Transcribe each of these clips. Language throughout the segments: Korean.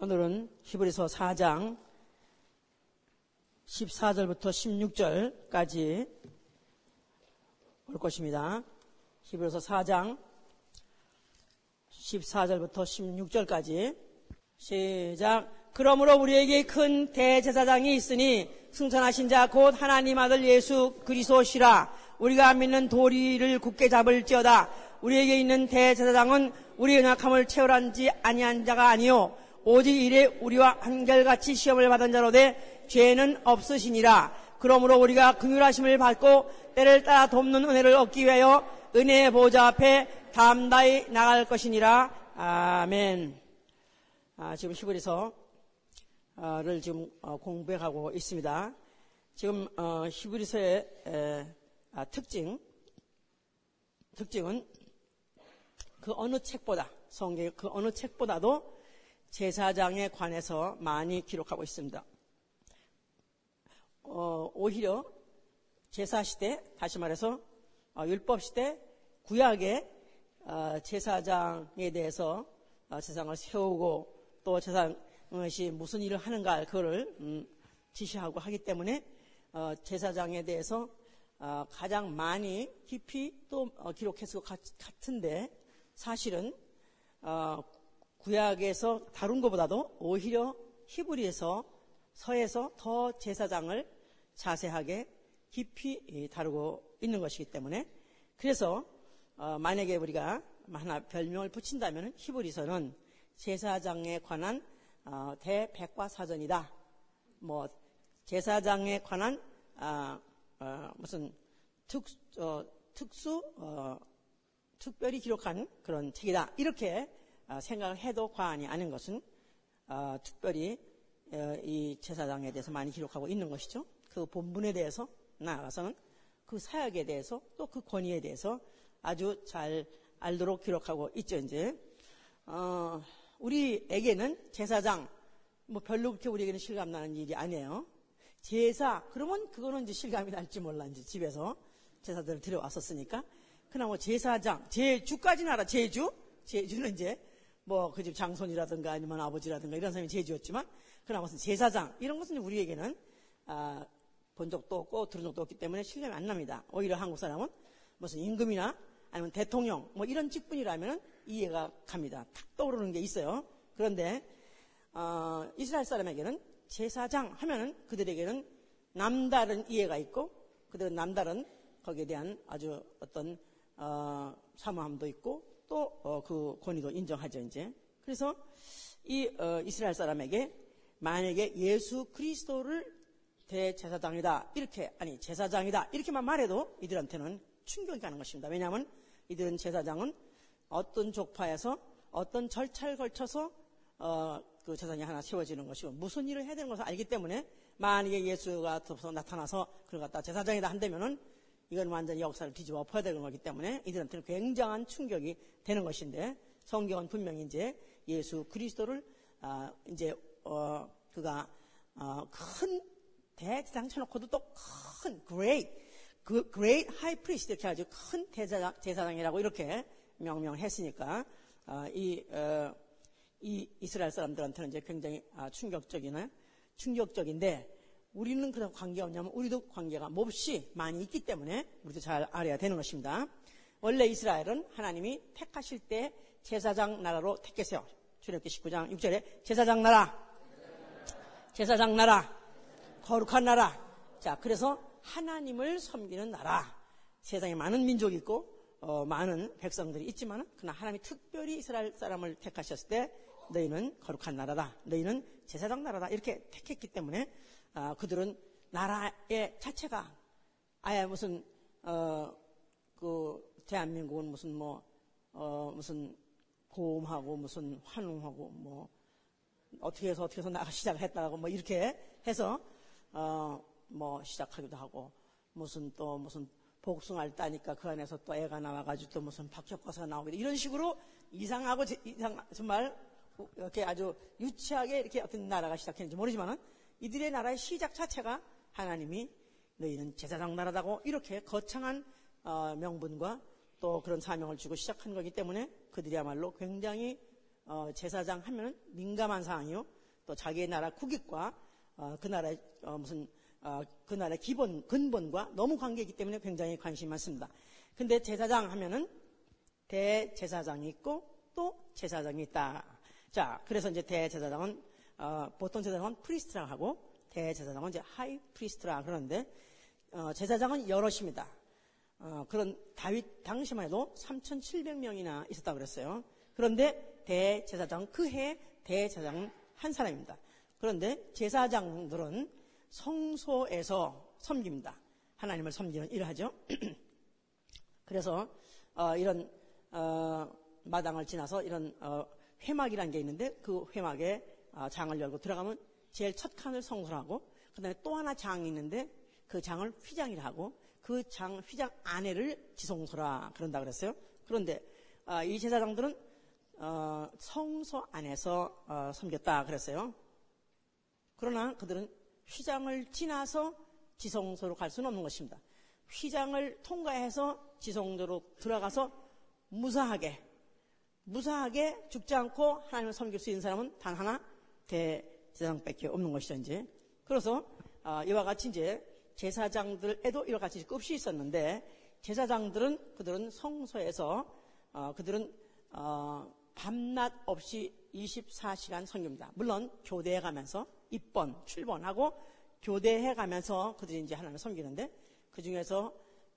오늘은 히브리서 4장 14절부터 16절까지 볼 것입니다. 히브리서 4장 14절부터 16절까지 시작. 그러므로 우리에게 큰 대제사장이 있으니 승천하신 자 곧 하나님 아들 예수 그리스도시라 우리가 믿는 도리를 굳게 잡을지어다 우리에게 있는 대제사장은 우리의 연약함을 채울한지 아니한 자가 아니요 오직 이래 우리와 한결같이 시험을 받은 자로 돼 죄는 없으시니라. 그러므로 우리가 긍휼하심을 받고 때를 따라 돕는 은혜를 얻기 위하여 은혜의 보좌 앞에 담다히 나갈 것이니라. 아멘. 아, 지금 히브리서를 지금 어, 공부하고 있습니다. 지금 어, 히브리서의 에, 아, 특징 특징은 그 어느 책보다 성경 그 어느 책보다도 제사장에 관해서 많이 기록하고 있습니다. 어, 오히려 제사 시대 다시 말해서 어, 율법 시대 구약의 어, 제사장에 대해서 어, 제사장을 세우고 또 제사장이 무슨 일을 하는가 그거를 음, 지시하고 하기 때문에 어, 제사장에 대해서 어, 가장 많이 깊이 또 기록했을 것 같은데 사실은 어, 구약에서 다룬 것보다도 오히려 히브리에서 서에서 더 제사장을 자세하게 깊이 다루고 있는 것이기 때문에 그래서 어, 만약에 우리가 하나 별명을 붙인다면 히브리서는 제사장에 관한 어, 대백과사전이다. 뭐 제사장에 관한 아, 어, 무슨 특, 어, 특수 어, 특별히 기록한 그런 책이다. 이렇게 어, 생각을 해도 과언이 아닌 것은 어, 특별히 어, 이 제사장에 대해서 많이 기록하고 있는 것이죠. 그 본문에 대해서 나아가서는 그 사역에 대해서 또 그 권위에 대해서 아주 잘 알도록 기록하고 있죠. 이제 어, 우리에게는 제사장 뭐 별로 그렇게 우리에게는 실감 나는 일이 아니에요. 제사 그러면 그거는 이제 실감이 날지 몰라 이제 집에서 제사들을 들여왔었으니까 그나마 제사장, 제주까지는 알아, 제주. 제주는 이제 뭐 그 집 장손이라든가 아니면 아버지라든가 이런 사람이 제주였지만 그나마 무슨 제사장 이런 것은 우리에게는 아, 본 적도 없고 들은 적도 없기 때문에 실감이 안 납니다. 오히려 한국 사람은 무슨 임금이나 아니면 대통령 뭐 이런 직분이라면 이해가 갑니다. 탁 떠오르는 게 있어요. 그런데 어, 이스라엘 사람에게는 제사장 하면은 그들에게는 남다른 이해가 있고 그들은 남다른 거기에 대한 아주 어떤 어, 사모함도 있고 또그 어, 권위도 인정하죠 이제. 그래서 이 어, 이스라엘 사람에게 만약에 예수 그리스도를 대제사장이다 이렇게 아니 제사장이다 이렇게만 말해도 이들한테는 충격이 가는 것입니다. 왜냐하면 이들은 제사장은 어떤 족파에서 어떤 절차를 걸쳐서 어, 그 제사장이 하나 세워지는 것이고 무슨 일을 해야 되는 것을 알기 때문에 만약에 예수가 나타나서 그걸 갖다 제사장이다 한다면은 이건 완전히 역사를 뒤집어 엎어야 되는 거기 때문에 이들한테는 굉장한 충격이 되는 것인데 성경은 분명히 이제 예수 그리스도를 아, 이제 어, 그가 어, 큰 대제사장 쳐놓고도 또큰 great 그 great high priest 이렇게 아주 큰 대제사장, 제사장이라고 이렇게 명명했으니까 어, 이, 어, 이 이스라엘 사람들한테는 이제 굉장히 아, 충격적이나 충격적인데 우리는 그런 관계가 없냐면 우리도 관계가 몹시 많이 있기 때문에 우리도 잘 알아야 되는 것입니다. 원래 이스라엘은 하나님이 택하실 때 제사장 나라로 택했어요. 출애굽기 19장 6절에 제사장 나라, 제사장 나라, 거룩한 나라. 자, 그래서 하나님을 섬기는 나라. 세상에 많은 민족이 있고 어, 많은 백성들이 있지만 그러나 하나님이 특별히 이스라엘 사람을 택하셨을 때 너희는 거룩한 나라다. 너희는 제사장 나라다. 이렇게 택했기 때문에 어, 그들은 나라의 자체가 아예 무슨 어, 그 대한민국은 무슨 뭐 어, 무슨 고음하고 무슨 환웅하고 뭐 어떻게 해서 어떻게 해서 나가 시작을 했다고 뭐 이렇게 해서 어, 뭐 시작하기도 하고 무슨 또 무슨 복숭아를 따니까 그 안에서 또 애가 나와가지고 또 무슨 박혁과서가 나오기도 이런 식으로 이상하고 이상 정말 이렇게 아주 유치하게 이렇게 어떤 나라가 시작했는지 모르지만은 이들의 나라의 시작 자체가 하나님이 너희는 제사장 나라다고 이렇게 거창한 어, 명분과 또 그런 사명을 주고 시작한 거기 때문에 그들이야말로 굉장히 어, 제사장 하면은 민감한 상황이요. 또 자기의 나라 국익과 어, 그 나라의 어, 무슨 어, 그 나라의 기본 근본과 너무 관계이기 때문에 굉장히 관심이 많습니다. 근데 제사장 하면은 대제사장이 있고 또 제사장이 있다. 자, 그래서 이제 대제사장은 어, 보통 제사장은 priest라 하고 대제사장은 이제 high priest라 그러는데 어, 제사장은 여럿입니다. 어, 그런 다윗 당시만 해도 3,700명이나 있었다고 그랬어요. 그런데 대제사장 그 해 대제사장은 한 사람입니다. 그런데 제사장들은 성소에서 섬깁니다. 하나님을 섬기는 일을 하죠. 그래서 어, 이런 어, 마당을 지나서 이런 어, 회막이라는 게 있는데 그 회막에 어, 장을 열고 들어가면 제일 첫 칸을 성소하고 그다음에 또 하나 장이 있는데 그 장을 휘장이라 하고 그 장 휘장 안에를 지성소라 그런다 그랬어요. 그런데 어, 이 제사장들은 어, 성소 안에서 어, 섬겼다 그랬어요. 그러나 그들은 휘장을 지나서 지성소로 갈 수는 없는 것입니다. 휘장을 통과해서 지성소로 들어가서 무사하게 무사하게 죽지 않고 하나님을 섬길 수 있는 사람은 단 하나 대제사장밖에 없는 것이죠 이제. 그래서 어, 이와 같이 이제 제사장들에도 이와 같이 끝이 있었는데 제사장들은 그들은 성소에서 어, 그들은 어, 밤낮 없이 24시간 섬깁니다. 물론 교대해 가면서 입번, 출번하고 교대해 가면서 그들이 이제 하나님을 섬기는데 그 중에서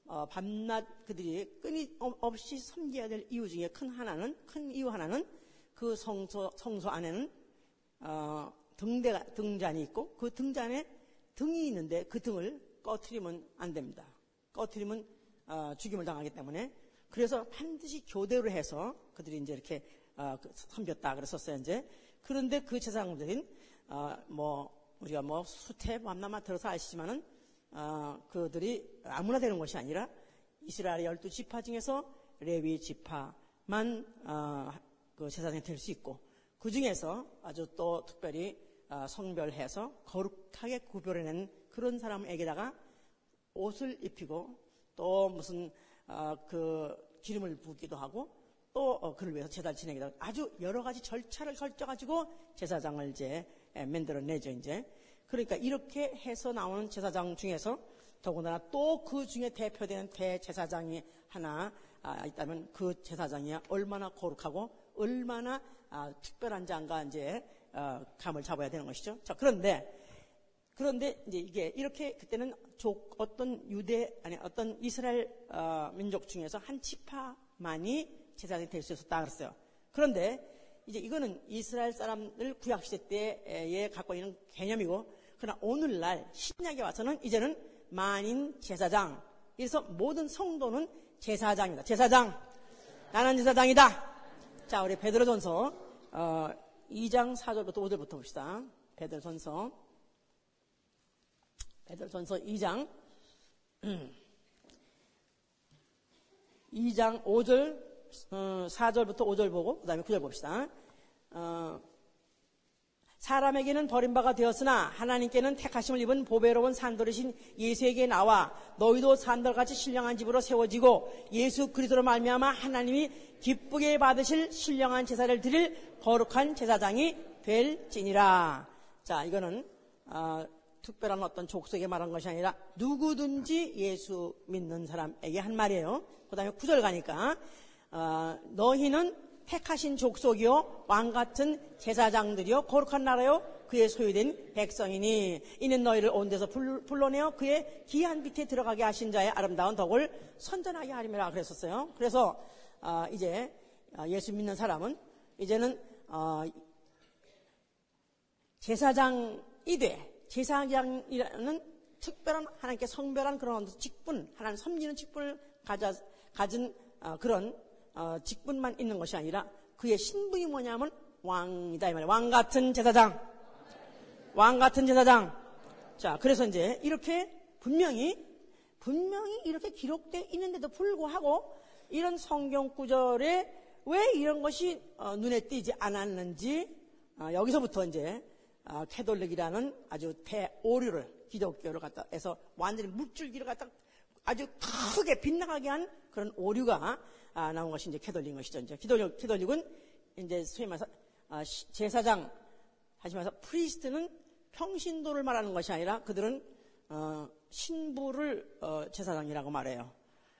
어, 밤낮 그들이 끊임없이 섬겨야 될 이유 중에 큰 하나는 큰 이유 하나는 그 성소 성소 안에는 어, 등대가 등잔이 있고 그 등잔에 등이 있는데 그 등을 꺼트리면 안 됩니다. 꺼트리면 어, 죽임을 당하기 때문에 그래서 반드시 교대로 해서 그들이 이제 이렇게 어, 그 섬겼다 그랬었어요 이제 그런데 그 제사장들인 어, 뭐 우리가 뭐 수태 밤나마 들어서 아시지만은 어, 그들이 아무나 되는 것이 아니라 이스라엘의 열두 지파 중에서 레위 지파만 어, 그 제사장이 될 수 있고 그 중에서 아주 또 특별히 어, 성별해서 거룩하게 구별해낸 그런 사람에게다가 옷을 입히고 또 무슨 어, 그 기름을 붓기도 하고 또 어, 그를 위해서 제사를 지내기도 아주 여러 가지 절차를 걸쳐가지고 제사장을 이제 만들어내죠 이제. 그러니까 이렇게 해서 나오는 제사장 중에서 더군다나 또 그 중에 대표되는 대제사장이 하나 아, 있다면 그 제사장이 얼마나 거룩하고 얼마나 아, 특별한 자인가 이제 어, 감을 잡아야 되는 것이죠. 자 그런데 그런데 이제 이게 이렇게 그때는 족, 어떤 유대 아니 어떤 이스라엘 어, 민족 중에서 한 지파만이 제사장이 될 수 있었다 그랬어요. 그런데 이제 이거는 이스라엘 사람들 구약 시대 때에 갖고 있는 개념이고 그러나 오늘날 신약에 와서는 이제는 만인 제사장. 그래서 모든 성도는 제사장입니다. 제사장. 나는 제사장이다. 자, 우리 베드로전서 어, 2장 4절부터 5절부터 봅시다. 베드로전서 베드로전서 2장 2장 5절 어, 4절부터 5절 보고 그다음에 9절 봅시다. 어, 사람에게는 버림바가 되었으나 하나님께는 택하심을 입은 보배로운 산돌이신 예수에게 나와 너희도 산돌같이 신령한 집으로 세워지고 예수 그리스도로 말미암아 하나님이 기쁘게 받으실 신령한 제사를 드릴 거룩한 제사장이 될지니라. 자, 이거는 어, 특별한 어떤 족속에 말한 것이 아니라 누구든지 예수 믿는 사람에게 한 말이에요. 그 다음에 구절 가니까 어, 너희는 택하신 족속이요 왕 같은 제사장들이요 거룩한 나라요 그의 소유된 백성이니 이는 너희를 온 데서 불러내어 그의 기한 밑에 들어가게 하신 자의 아름다운 덕을 선전하게 하리라 그랬었어요. 그래서 어, 이제 어, 예수 믿는 사람은 이제는 어, 제사장이 돼 제사장이라는 특별한 하나님께 성별한 그런 직분 하나님 섬기는 직분을 가진 어, 그런 어, 직분만 있는 것이 아니라 그의 신분이 뭐냐면 왕이다 이 말이에요. 왕 같은 제사장. 왕 같은 제사장. 자, 그래서 이제 이렇게 분명히 분명히 이렇게 기록되어 있는데도 불구하고 이런 성경 구절에 왜 이런 것이 어, 눈에 띄지 않았는지 어, 여기서부터 이제 어, 캐톨릭이라는 아주 대오류를 기독교를 갖다 해서 완전히 물줄기를 갖다 아주 크게 빗나가게 한 그런 오류가 아, 나온 것이 이제 캐톨릭인 것이죠. 이제 캐톨릭, 캐톨릭은 이제 소위 말해서 아, 제사장 말해서 priest는 평신도를 말하는 것이 아니라 그들은 어, 신부를 어, 제사장이라고 말해요.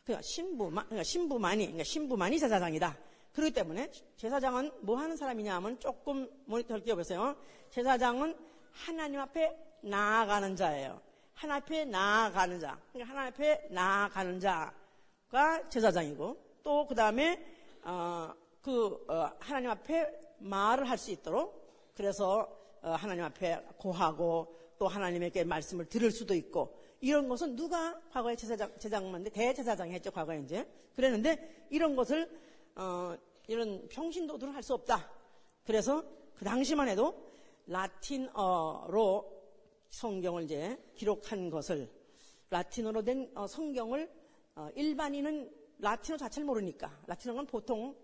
그러니까 신부만 그러니까 신부만이 그러니까 신부만이 제사장이다. 그렇기 때문에 제사장은 뭐 하는 사람이냐 하면 조금 모니터를 띄워보세요. 제사장은 하나님 앞에 나아가는 자예요. 하나님 앞에 나아가는 자. 그러니까 하나님 앞에 나아가는 자 가 제사장이고 또 그 다음에 어, 그 어, 하나님 앞에 말을 할 수 있도록 그래서 어, 하나님 앞에 고하고 또 하나님에게 말씀을 들을 수도 있고 이런 것은 누가 과거에 제사장 제사장만 대제사장이 했죠 과거에 이제 그랬는데 이런 것을 어, 이런 평신도들은 할 수 없다. 그래서 그 당시만 해도 라틴어로 성경을 이제 기록한 것을 라틴어로 된 어, 성경을 어, 일반인은 라틴어 자체를 모르니까. 라틴어는 보통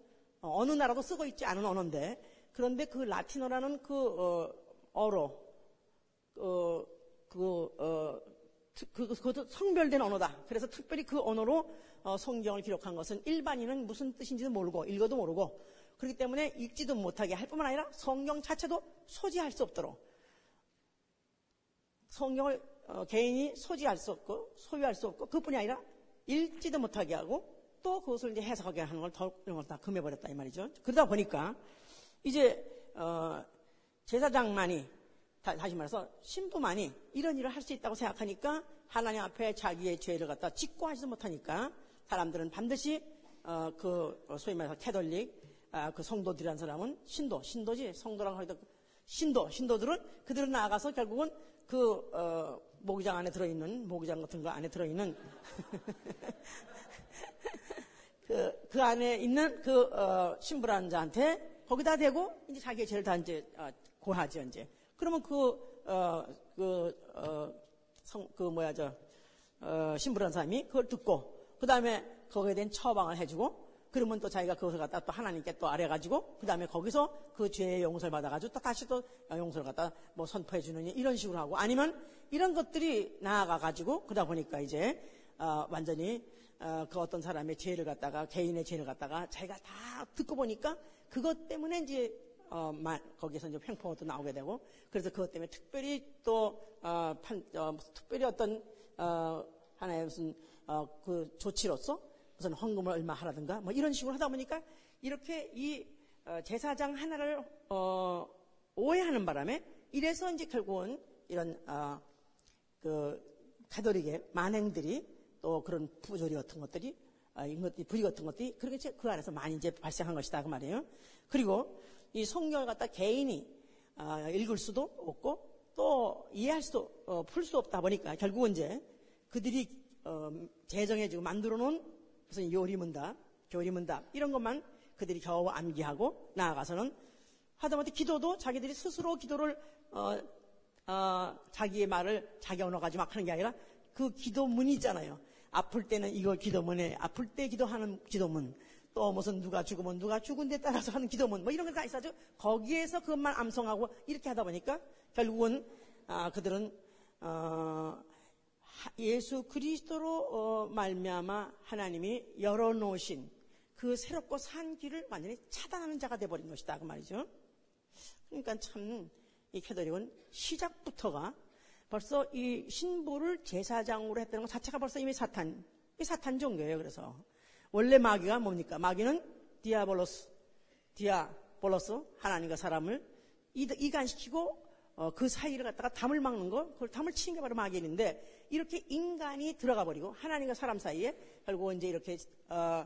어, 어느 나라도 쓰고 있지 않은 언어인데. 그런데 그 라틴어라는 그 어 로 어, 그, 어, 그, 그것도 성별된 언어다. 그래서 특별히 그 언어로 어, 성경을 기록한 것은 일반인은 무슨 뜻인지도 모르고 읽어도 모르고 그렇기 때문에 읽지도 못하게 할 뿐만 아니라 성경 자체도 소지할 수 없도록. 성경을 어, 개인이 소지할 수 없고 소유할 수 없고 그뿐이 아니라 읽지도 못하게 하고 또 그것을 이제 해석하게 하는 걸 더 이런 걸 다 금해버렸다 이 말이죠. 그러다 보니까 이제 어, 제사장만이 다시 말해서 신부만이 이런 일을 할 수 있다고 생각하니까 하나님 앞에 자기의 죄를 갖다 짓고 하지도 못하니까 사람들은 반드시 어, 그 소위 말해서 캐톨릭 아, 그 성도들이라는 사람은 신도 신도지 성도라고 하기도 신도 신도들은 그들은 나아가서 결국은 그 어, 모기장 안에 들어있는 모기장 같은 거 안에 들어있는 그, 그 안에 있는 그 어, 신부라는 자한테 거기다 대고 이제 자기의 죄를 다 이제 어, 고하죠 이제. 그러면 그, 어, 그, 어, 성, 그 뭐야, 저, 어, 신부라는 사람이 그걸 듣고, 그 다음에 거기에 대한 처방을 해주고, 그러면 또 자기가 그것을 갖다 또 하나님께 또 아뢰가지고, 그 다음에 거기서 그 죄의 용서를 받아가지고 또 다시 또 용서를 갖다 뭐 선포해주느니 이런 식으로 하고, 아니면 이런 것들이 나아가가지고, 그러다 보니까 이제, 어, 완전히, 어, 그 어떤 사람의 죄를 갖다가, 개인의 죄를 갖다가 자기가 다 듣고 보니까 그것 때문에 이제 어, 마, 거기서 이제 횡포도 나오게 되고 그래서 그것 때문에 특별히 또 어, 판, 어, 특별히 어떤 어, 하나의 무슨 어, 그 조치로서 무슨 헌금을 얼마 하라든가 뭐 이런 식으로 하다 보니까 이렇게 이 어, 제사장 하나를 어, 오해하는 바람에 이래서 이제 결국은 이런 그 가톨릭의 만행들이 또 그런 부조리 같은 것들이 아, 부리 같은 것들이 그렇게 그 안에서 많이 이제 발생한 것이다 그 말이에요. 그리고 이 성경을 갖다 개인이 아, 읽을 수도 없고 또 이해할 수도 어, 풀수 없다 보니까 결국은 이제 그들이 어, 제정해주고 만들어 놓은 무슨 요리문답, 교리문답 이런 것만 그들이 겨우 암기하고 나아가서는 하다못해 기도도 자기들이 스스로 기도를 어, 어, 자기의 말을 자기 언어 가지고 막 하는 게 아니라 그 기도문이 있잖아요. 아플 때는 이거 기도문에 아플 때 기도하는 기도문 또 무슨 누가 죽으면 누가 죽은 데 따라서 하는 기도문 뭐 이런 게 다 있어가지고 거기에서 그것만 암송하고 이렇게 하다 보니까 결국은 아, 그들은 어, 예수 그리스도로 어, 말미암아 하나님이 열어놓으신 그 새롭고 산 길을 완전히 차단하는 자가 돼버린 것이다 그 말이죠. 그러니까 참 이 캐더릭은 시작부터가 벌써 이 신부를 제사장으로 했다는 것 자체가 벌써 이미 사탄, 이 사탄 종교예요. 그래서 원래 마귀가 뭡니까? 마귀는 διάβολος, διάβολος, 하나님과 사람을 이간시키고 어, 그 사이를 갖다가 담을 막는 거, 그걸 담을 치는 게 바로 마귀인데 이렇게 인간이 들어가 버리고 하나님과 사람 사이에 결국 이제 이렇게 어,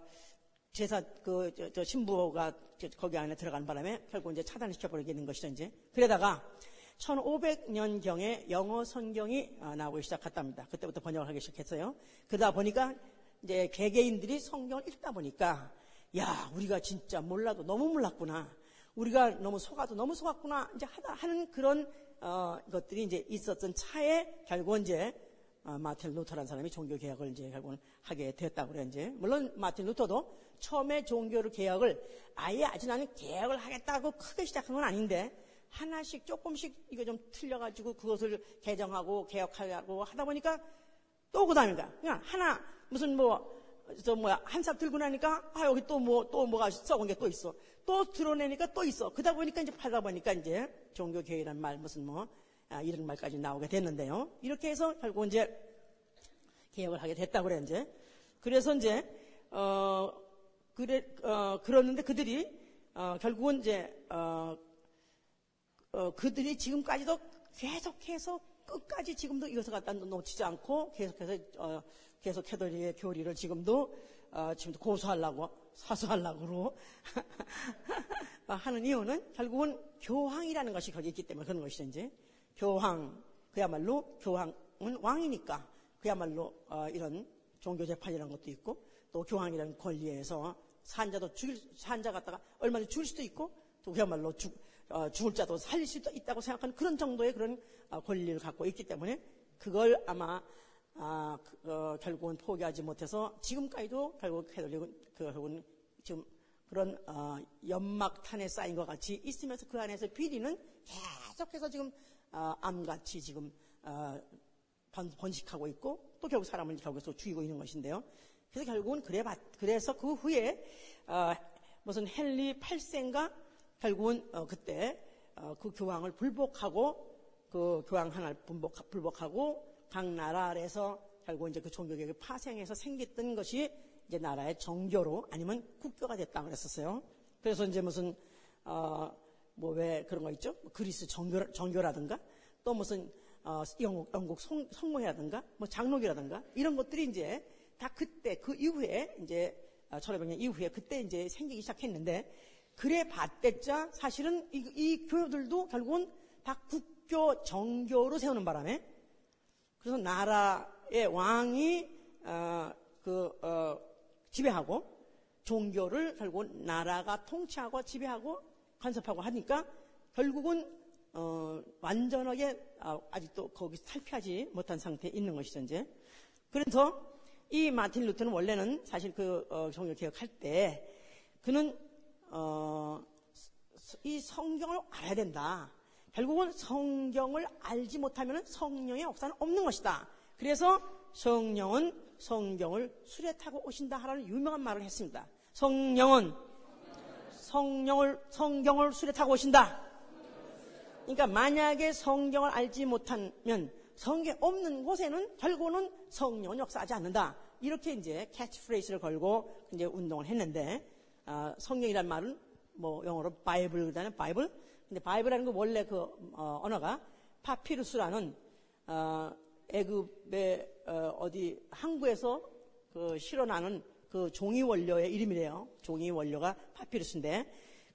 제사 그 저, 저 신부가 거기 안에 들어간 바람에 결국 이제 차단시켜 버리게 된 것이죠 이제. 그러다가 1500년 경에 영어 성경이 어, 나오기 시작했답니다. 그때부터 번역을 하기 시작했어요. 그러다 보니까 이제 개개인들이 성경을 읽다 보니까 야 우리가 진짜 몰라도 너무 몰랐구나. 우리가 너무 속아도 너무 속았구나. 이제 하다 하는 그런 어, 것들이 이제 있었던 차에 결국 이제 어, 마틴 루터라는 사람이 종교 개혁을 이제 결국은 하게 됐다고 그래 이제. 물론 마틴 루터도 처음에 종교를 개혁을 아예 아직 나는 개혁을 하겠다고 크게 시작한 건 아닌데 하나씩 조금씩 이거 좀 틀려가지고 그것을 개정하고 개혁하고 하다 보니까 또 그다음인가 그냥 하나 무슨 뭐 저 뭐야 한 삽 들고 나니까 아 여기 또 뭐또 뭐, 가 썩은 게 또 있어. 또 드러내니까 또 있어. 그러다 보니까 이제 팔다 보니까 이제 종교 교회란 말 무슨 뭐 아, 이런 말까지 나오게 됐는데요. 이렇게 해서 결국 이제 개혁을 하게 됐다고 그래 이제. 그래서 이제 어 그래 어 그러는데 그들이 어 결국은 이제 어, 어 그들이 지금까지도 계속해서 끝까지 지금도 이것을 갖다 놓치지 않고 계속해서 어, 계속 캐더리의 교리를 지금도 어, 지금도 고수하려고 사수하려고 하는 이유는 결국은 교황이라는 것이 거기 있기 때문에 그런 것이죠 이제 교황 그야말로 교황은 왕이니까 그야말로 어, 이런 종교 재판이라는 것도 있고 또 교황이라는 권리에서 산자도 죽일 산자 갖다가 얼마든지 죽일 수도 있고 또 그야말로 죽, 어, 죽을 자도 살릴 수도 있다고 생각하는 그런 정도의 그런 어, 권리를 갖고 있기 때문에 그걸 아마 아, 그, 어, 결국은 포기하지 못해서 지금까지도 결국 캐톨릭은 그, 결국은 지금 그런 어, 연막탄에 쌓인 것 같이 있으면서 그 안에서 비리는 계속해서 지금 어, 암같이 지금 어, 번식하고 있고 또 결국 사람을 결국에서 죽이고 있는 것인데요. 그래서 결국은 그래 그래서 그 후에 어, 무슨 헨리 8세인가 결국은 어, 그때 어, 그 교황을 불복하고 그 교황 하나를 불복, 불복하고 각 나라에서 결국 이제 그 종교개혁을 파생해서 생겼던 것이 이제 나라의 정교로 아니면 국교가 됐다 그랬었어요. 그래서 이제 무슨 어, 뭐 왜 그런 거 있죠? 뭐 그리스 정교, 정교라든가? 또 무슨 어, 영국, 영국 성, 성공이라든가? 뭐 장로교라든가? 이런 것들이 이제 다 그때 그 이후에 이제 1500년 어, 이후에 그때 이제 생기기 시작했는데 그래 봤댔자 사실은 이, 이 교회들도 결국은 다 국교 정교로 세우는 바람에 그래서 나라의 왕이 어, 그 어, 지배하고 종교를 결국은 나라가 통치하고 지배하고 간섭하고 하니까 결국은 어, 완전하게 아, 아직도 거기 살피하지 못한 상태에 있는 것이죠 이제. 그래서 이 마틴 루트는 원래는 사실 그 어, 종교 개혁할 때 그는 어, 이 성경을 알아야 된다. 결국은 성경을 알지 못하면 성령의 역사는 없는 것이다. 그래서 성령은 성경을 수레타고 오신다 하라는 유명한 말을 했습니다. 성령은 성령을 성경을 수레타고 오신다. 그러니까 만약에 성경을 알지 못하면 성경 없는 곳에는 결국은 성령은 역사하지 않는다. 이렇게 이제 캐치프레이즈를 걸고 이제 운동을 했는데 어, 성경이란 말은 뭐 영어로 Bible 그다음에 Bible. 근데 Bible이라는 거 원래 그 어, 언어가 파피루스라는 어, 애굽의 어, 디 항구에서 그 실어나는 그 종이 원료의 이름이래요. 종이 원료가 파피루스인데,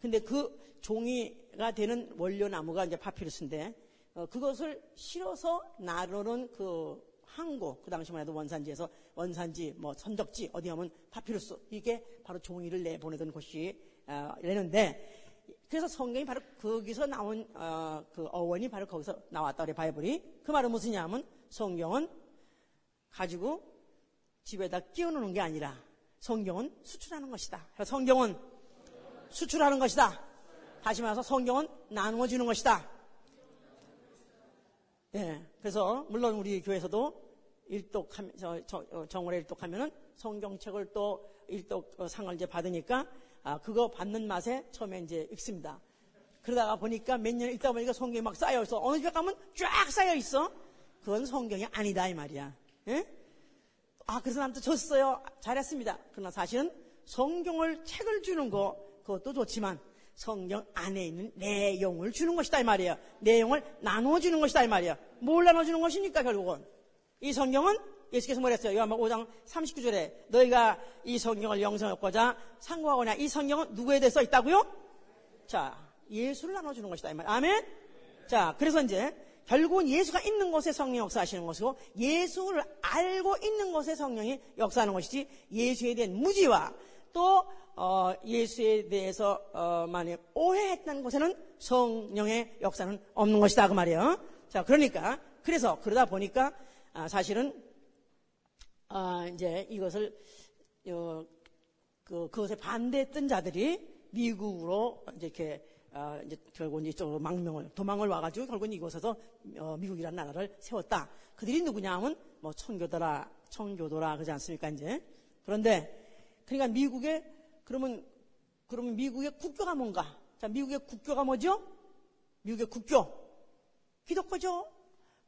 근데 그 종이가 되는 원료 나무가 이제 파피루스인데, 어, 그것을 실어서 나르는 그 항구, 그 당시만 해도 원산지에서 원산지, 뭐 선적지, 어디 가면 파피루스, 이게 바로 종이를 내보내던 곳이 어, 내는데, 그래서 성경이 바로 거기서 나온 어, 그 어원이 바로 거기서 나왔다 그래 바이블이 그 말은 무슨냐면 성경은 가지고 집에다 끼워놓는 게 아니라 성경은 수출하는 것이다. 성경은 수출하는 것이다. 다시 말해서 성경은 나누어 주는 것이다. 네, 그래서 물론 우리 교회에서도 일독 어, 정월에 일독하면은 성경책을 또 일독 어, 상을 이제 받으니까 아, 그거 받는 맛에 처음에 이제 읽습니다. 그러다가 보니까 몇 년 읽다 보니까 성경이 막 쌓여 있어. 어느 집에 가면 쫙 쌓여 있어. 그건 성경이 아니다 이 말이야. 예? 아 그래서 나한테 줬어요. 잘했습니다. 그러나 사실은 성경을 책을 주는 거 그것도 좋지만 성경 안에 있는 내용을 주는 것이다 이 말이에요. 내용을 나누어 주는 것이다 이 말이에요. 뭘 나눠 주는 것입니까 결국은? 이 성경은 예수께서 뭐랬어요? 요한복 5장 39절에 너희가 이 성경을 영성하고자 상고하거나 이 성경은 누구에 대해 써 있다고요? 자, 예수를 나눠주는 것이다. 이 말. 아멘? 자, 그래서 이제 결국은 예수가 있는 곳에 성령 역사하시는 것이고 예수를 알고 있는 곳에 성령이 역사하는 것이지 예수에 대한 무지와 또 어, 예수에 대해서 어, 만약 오해했다는 곳에는 성령의 역사는 없는 것이다 그 말이에요. 자, 그러니까 그래서 그러다 보니까 아, 사실은 아, 이제 이것을 어, 그, 그것에 반대했던 자들이 미국으로 이제 이렇게 아, 이제 결국 이쪽으로 망명을 도망을 와가지고 결국 이곳에서 어, 미국이라는 나라를 세웠다. 그들이 누구냐 하면 뭐 청교도라 청교도라 그러지 않습니까 이제 그런데 그러니까 미국의 그러면 그러면 미국의 국교가 뭔가? 자, 미국의 국교가 뭐죠? 미국의 국교 기독교죠.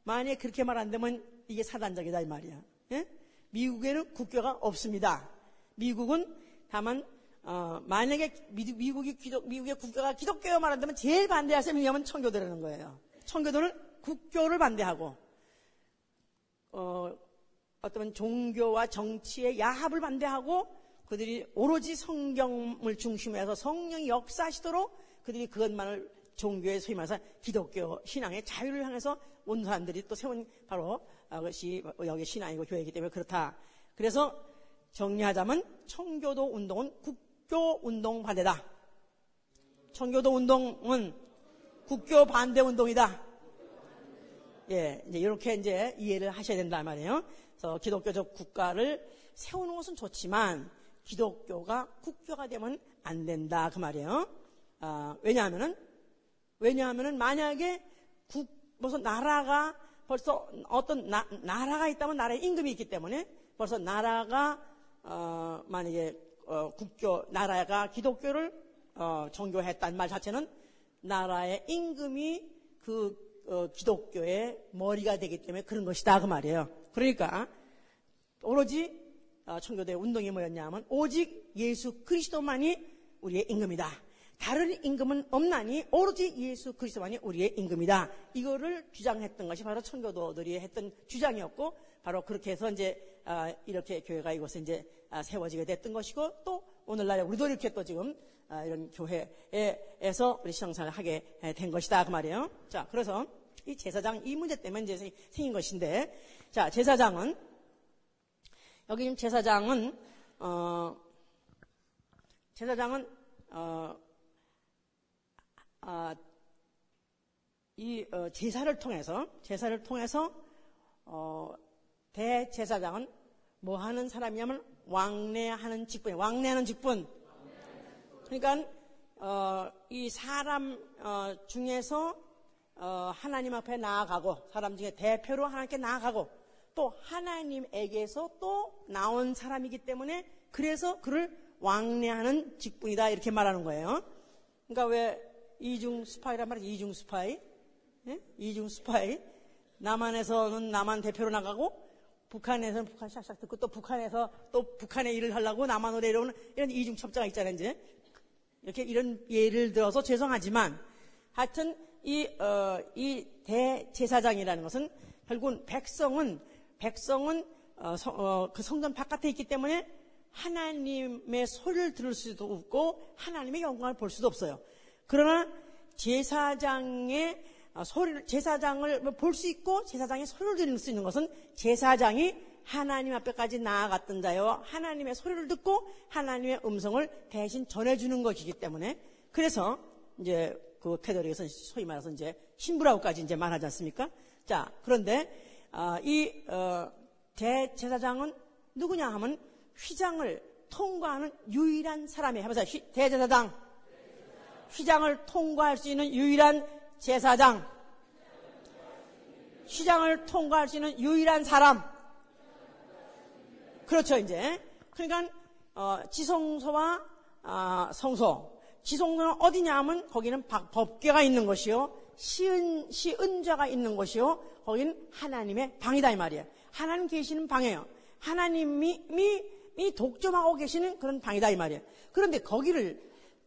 만약에 그렇게 말 안 되면 이게 사단적이다 이 말이야. 예? 미국에는 국교가 없습니다. 미국은 다만 어, 만약에 미, 국이 기독, 미국의 국교가 기독교에 말한다면 제일 반대할 사람이 냐면 청교도라는 거예요. 청교도는 국교를 반대하고 어, 어떤 종교와 정치의 야합을 반대하고 그들이 오로지 성경을 중심으로 해서 성령이 역사하시도록 그들이 그것만을 종교의 소위 말해서 기독교 신앙의 자유를 향해서 온 사람들이 또 세운 바로 그것이 여기 신앙이고 교회이기 때문에 그렇다. 그래서 정리하자면 청교도 운동은 국 교 운동 반대다. 청교도 운동은 국교 반대 운동이다. 예, 이제 이렇게 이제 이해를 하셔야 된다 말이에요. 그래서 기독교적 국가를 세우는 것은 좋지만 기독교가 국교가 되면 안 된다 그 말이에요. 아, 왜냐하면은 왜냐하면은 만약에 국 무슨 나라가 벌써 어떤 나, 라가 있다면 나라에 임금이 있기 때문에 벌써 나라가 어, 만약에 어, 국교 나라가 기독교를 어, 종교했다는 말 자체는 나라의 임금이 그 어, 기독교의 머리가 되기 때문에 그런 것이다 그 말이에요. 그러니까 오로지 어, 청교도의 운동이 뭐였냐면 오직 예수 그리스도만이 우리의 임금이다. 다른 임금은 없나니 오로지 예수 그리스도만이 우리의 임금이다. 이거를 주장했던 것이 바로 청교도들이 했던 주장이었고 바로 그렇게 해서 이제 아, 이렇게 교회가 이곳에 이제 아, 세워지게 됐던 것이고 또 오늘날에 우리도 이렇게 또 지금 아, 이런 교회에서 우리 신앙생활을 하게 된 것이다 그 말이에요. 자 그래서 이 제사장 이 문제 때문에 이제 생긴 것인데, 자 제사장은 여기 지금 제사장은 어, 제사장은 어, 아, 이 어, 제사를 통해서 제사를 통해서 어, 대제사장은 뭐 하는 사람이냐면 왕래하는 직분, 왕래하는 직분. 그러니까 어, 이 사람 어, 중에서 어, 하나님 앞에 나아가고 사람 중에 대표로 하나님께 나아가고 또 하나님에게서 또 나온 사람이기 때문에 그래서 그를 왕래하는 직분이다 이렇게 말하는 거예요. 그러니까 왜 이중 스파이란 말이지 이중 스파이, 예? 이중 스파이. 남한에서는 남한 대표로 나가고 북한에서는 북한 샥샥 듣고 또 북한에서 또 북한의 일을 하려고 남한으로 내려오는 이런 이중 첩자가 있잖아요 이제 이렇게 이런 예를 들어서 죄송하지만 하여튼 이, 어, 이 대제사장이라는 것은 결국은 백성은, 백성은 어, 성, 어, 그 성전 바깥에 있기 때문에 하나님의 소리를 들을 수도 없고 하나님의 영광을 볼 수도 없어요. 그러나 제사장의 어, 소리를, 제사장을 볼 수 있고 제사장의 소리를 들을 수 있는 것은 제사장이 하나님 앞에까지 나아갔던 자요. 하나님의 소리를 듣고 하나님의 음성을 대신 전해주는 것이기 때문에 그래서 이제 그 캐더릭에서 소위 말해서 이제 신부라고까지 이제 말하지 않습니까? 자, 그런데 어, 이 어, 대제사장은 누구냐 하면 휘장을 통과하는 유일한 사람이 해보세요. 대제사장. 휘장을 통과할 수 있는 유일한 제사장. 휘장을 통과할 수 있는 유일한 사람. 그렇죠, 이제. 그러니까 어, 지성소와 어, 성소 지성소는 어디냐 하면 거기는 법궤가 있는 것이요. 시은, 시은자가 있는 것이요. 거기는 하나님의 방이다 이 말이에요. 하나님 계시는 방이에요. 하나님이 미, 미 독점하고 계시는 그런 방이다 이 말이에요. 그런데 거기를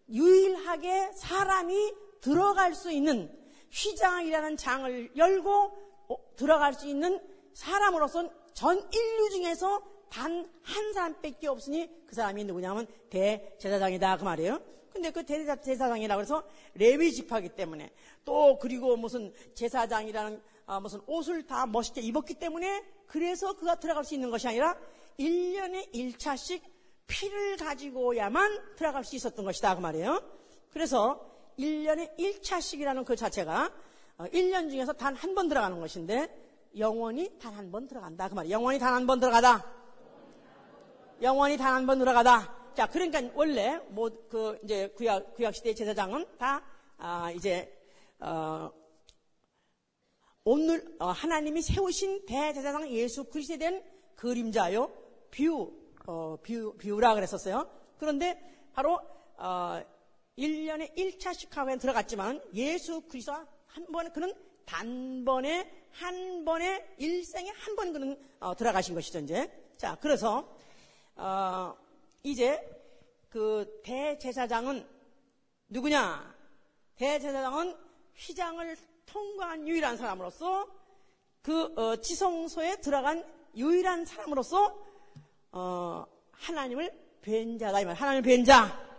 유일하게 사람이 들어갈 수 있는 휘장이라는 장을 열고 어, 들어갈 수 있는 사람으로선 전 인류 중에서 단 한 사람밖에 없으니 그 사람이 누구냐면 대제사장이다 그 말이에요. 근데 그 대제사장이라고 해서 레위 지파기 때문에 또 그리고 무슨 제사장이라는 아, 무슨 옷을 다 멋있게 입었기 때문에 그래서 그가 들어갈 수 있는 것이 아니라 1년에 1차씩 피를 가지고야만 들어갈 수 있었던 것이다 그 말이에요. 그래서 1년에 1차씩이라는 그 자체가 1년 어, 중에서 단 한 번 들어가는 것인데 영원히 단 한 번 들어간다 그 말이에요. 영원히 단 한 번 들어가다. 영원히 단 한 번 들어가다. 자, 그러니까 원래 뭐 그 이제 구약 구약 시대 제사장은 다 아, 이제 어, 오늘 어, 하나님이 세우신 대제사장 예수 그리스도에 대한 그림자요, 비유, 어, 비우, 비우라 그랬었어요. 그런데 바로 어, 1년에 1차씩 하고 들어갔지만 예수 그리스도와 한 번에 그는 단번에 한 번에 일생에 한 번 그는 어, 들어가신 것이죠 이제. 자 그래서 어, 이제 그 대제사장은 누구냐? 대제사장은 휘장을 통과한 유일한 사람으로서 그 어, 지성소에 들어간 유일한 사람으로서 어, 하나님을 뵌 자다 이 말. 하나님을 뵌 자.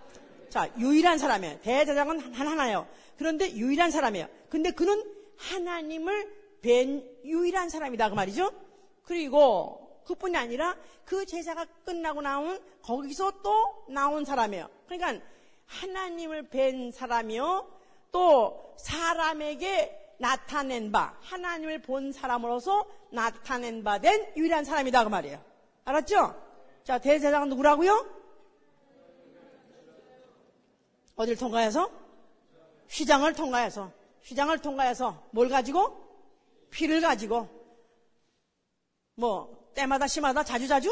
자, 유일한 사람이에요. 대제사장은 하나예요. 그런데 유일한 사람이에요. 근데 그는 하나님을 뵌 유일한 사람이다 그 말이죠. 그리고 그뿐이 아니라 그 제사가 끝나고 나온 거기서 또 나온 사람이에요. 그러니까 하나님을 뵌 사람이요. 또 사람에게 나타낸 바, 하나님을 본 사람으로서 나타낸 바 된 유일한 사람이다 그 말이에요. 알았죠? 자, 대제사장은 누구라고요? 어딜 통과해서? 휘장을 통과해서. 휘장을 통과해서 뭘 가지고? 피를 가지고. 뭐, 때마다 시마다 자주자주?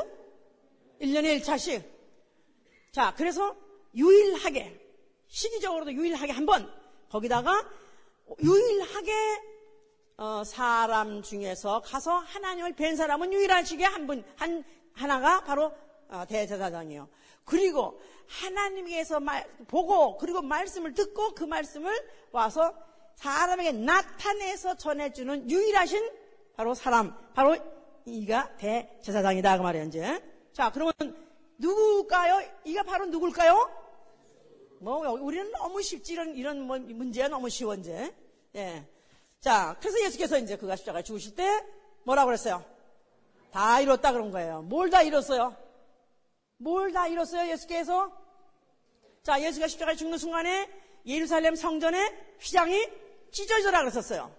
1년에 1차씩. 자, 그래서 유일하게, 시기적으로도 유일하게 한 번, 거기다가 유일하게 어, 사람 중에서 가서 하나님을 뵌 사람은 유일하시게 한 분, 한, 하나가 바로 어, 대제사장이에요. 그리고 하나님께서 말, 보고 그리고 말씀을 듣고 그 말씀을 와서 사람에게 나타내서 전해주는 유일하신 바로 사람, 바로 이가 대제사장이다 그 말이에요 이제. 자 그러면 누굴까요? 이가 바로 누굴까요? 뭐 우리는 너무 쉽지 이런 이런 뭐 문제가 너무 쉬워 이제. 예. 자 그래서 예수께서 이제 그가 십자가에 죽으실 때 뭐라고 그랬어요? 다 이뤘다 그런 거예요. 뭘 다 이뤘어요? 뭘 다 이뤘어요 예수께서? 자 예수가 십자가에 죽는 순간에 예루살렘 성전에 휘장이 찢어져라 그랬었어요.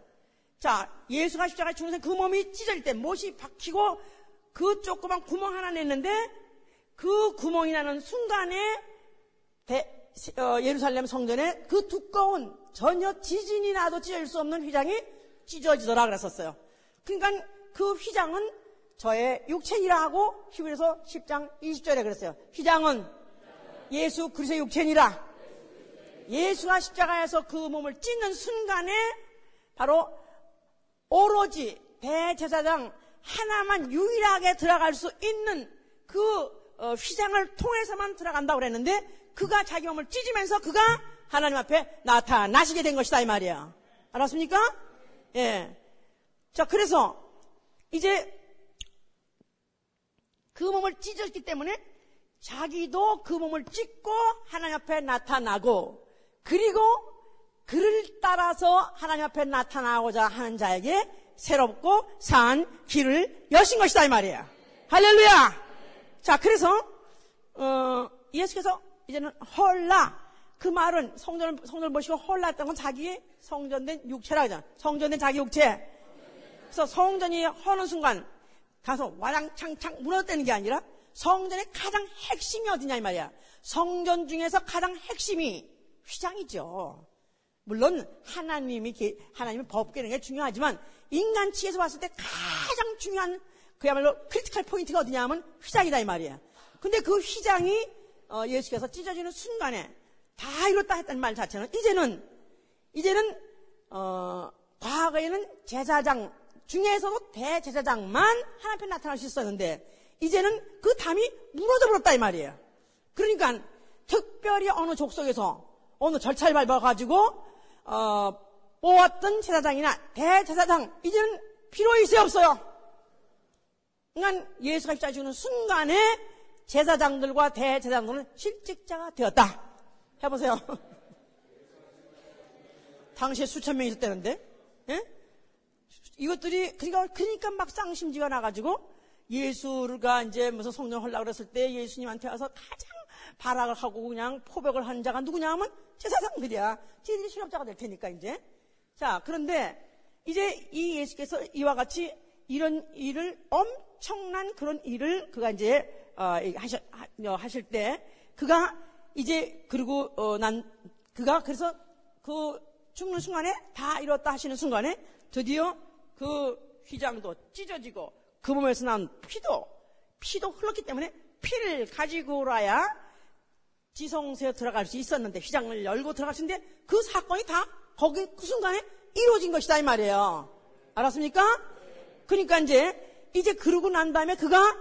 자, 예수가 십자가에 죽는 그 몸이 찢어질 때 못이 박히고 그 조그만 구멍 하나 냈는데 그 구멍이 나는 순간에 대, 어, 예루살렘 성전에 그 두꺼운 전혀 지진이 나도 찢어질 수 없는 휘장이 찢어지더라 그랬었어요. 그러니까 그 휘장은 저의 육체이라 하고 히브리서 10장 20절에 그랬어요. 휘장은 예수 그리스도의 육체니라. 예수가 십자가에서 그 몸을 찢는 순간에 바로 오로지 대제사장 하나만 유일하게 들어갈 수 있는 그 어, 휘장을 통해서만 들어간다고 그랬는데 그가 자기 몸을 찢으면서 그가 하나님 앞에 나타나시게 된 것이다 이 말이야. 알았습니까? 예. 자 그래서 이제 그 몸을 찢었기 때문에 자기도 그 몸을 찢고 하나님 앞에 나타나고 그리고 그를 따라서 하나님 앞에 나타나고자 하는 자에게 새롭고 산 길을 여신 것이다 이 말이에요. 할렐루야. 자 그래서 어, 예수께서 이제는 헐라 그 말은 성전을 성전을 보시고 헐라 했던 건 자기의 성전된 육체라 하잖아. 성전된 자기 육체. 그래서 성전이 허는 순간 가서 와장창창 무너뜨리는 게 아니라 성전의 가장 핵심이 어디냐 이 말이야. 성전 중에서 가장 핵심이 휘장이죠. 물론 하나님이 하나님의 법궤는 게 중요하지만 인간치에서 봤을 때 가장 중요한 그야말로 critical point가 어디냐 하면 휘장이다 이 말이야. 근데 그 휘장이 어, 예수께서 찢어지는 순간에 다 이뤘다 했던 말 자체는 이제는 이제는 어, 과거에는 제사장 중에서도 대제사장만 하나님 앞에 나타날 수 있었는데 이제는 그 담이 무너져 버렸다 이 말이에요. 그러니까 특별히 어느 족속에서 어느 절차를 밟아가지고 어, 뽑았던 제사장이나 대제사장 이제는 필요 있어요 없어요? 그러니까 예수가 십자가 주는 순간에 제사장들과 대제사장들은 실직자가 되었다. 해보세요. 당시에 수천 명이 있었다는데, 예? 이것들이, 그러니까, 그러니까 막 쌍심지가 나가지고, 예수가 이제 무슨 성령 헐라 그랬을 때 예수님한테 와서 가장 발악을 하고 그냥 포백을 한 자가 누구냐 하면 제사장들이야. 쟤들이 실업자가 될 테니까 이제. 자, 그런데 이제 이 예수께서 이와 같이 이런 일을 엄청난 그런 일을 그가 이제 어, 하실, 하실 때 그가 이제 그리고 어, 난 그가 그래서 그 죽는 순간에 다 이뤘다 하시는 순간에 드디어 그 휘장도 찢어지고 그 몸에서 난 피도 피도 흘렀기 때문에 피를 가지고 라야 지성소에 들어갈 수 있었는데 휘장을 열고 들어갈 수 있는데 그 사건이 다 거기 그 순간에 이루어진 것이다 이 말이에요. 알았습니까? 그러니까 이제 이제 그러고 난 다음에 그가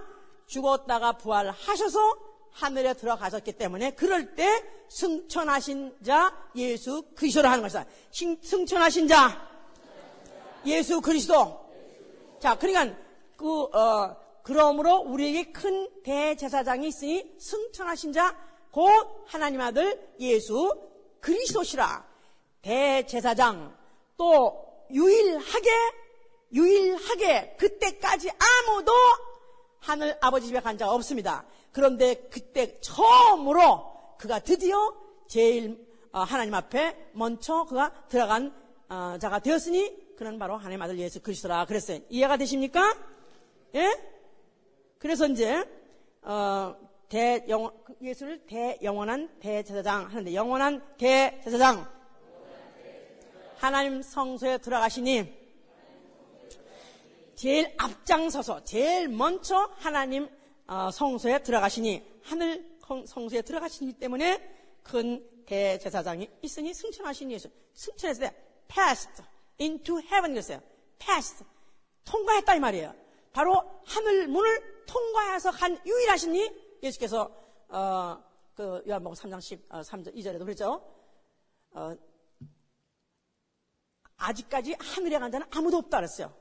죽었다가 부활하셔서 하늘에 들어가셨기 때문에 그럴 때 승천하신 자 예수 그리스도를 하는 것이다. 승천하신 자 예수 그리스도. 자, 그러니까 그 어, 그러므로 우리에게 큰 대제사장이 있으니 승천하신 자 곧 하나님 아들 예수 그리스도시라. 대제사장 또 유일하게 유일하게 그때까지 아무도 하늘 아버지 집에 간 자가 없습니다. 그런데 그때 처음으로 그가 드디어 제일 어, 하나님 앞에 먼저 그가 들어간 어, 자가 되었으니 그는 바로 하나님 아들 예수 그리스도라 그랬어요. 이해가 되십니까? 예? 그래서 이제 어, 대영 예수를 대영원한 대제사장 하는데 영원한 대제사장 하나님 성소에 들어가시니 제일 앞장서서 제일 먼저 하나님 어, 성소에 들어가시니 하늘 성소에 들어가시기 때문에 큰 대제사장이 있으니 승천하신 예수 승천했을 때 passed into heaven 이랬어요. passed 통과했다 이 말이에요. 바로 하늘 문을 통과해서 간 유일하시니 예수께서 어, 그 요한복음 3장 10, 어, 3절 2절에도 그랬죠. 어, 아직까지 하늘에 간 자는 아무도 없다 그랬어요.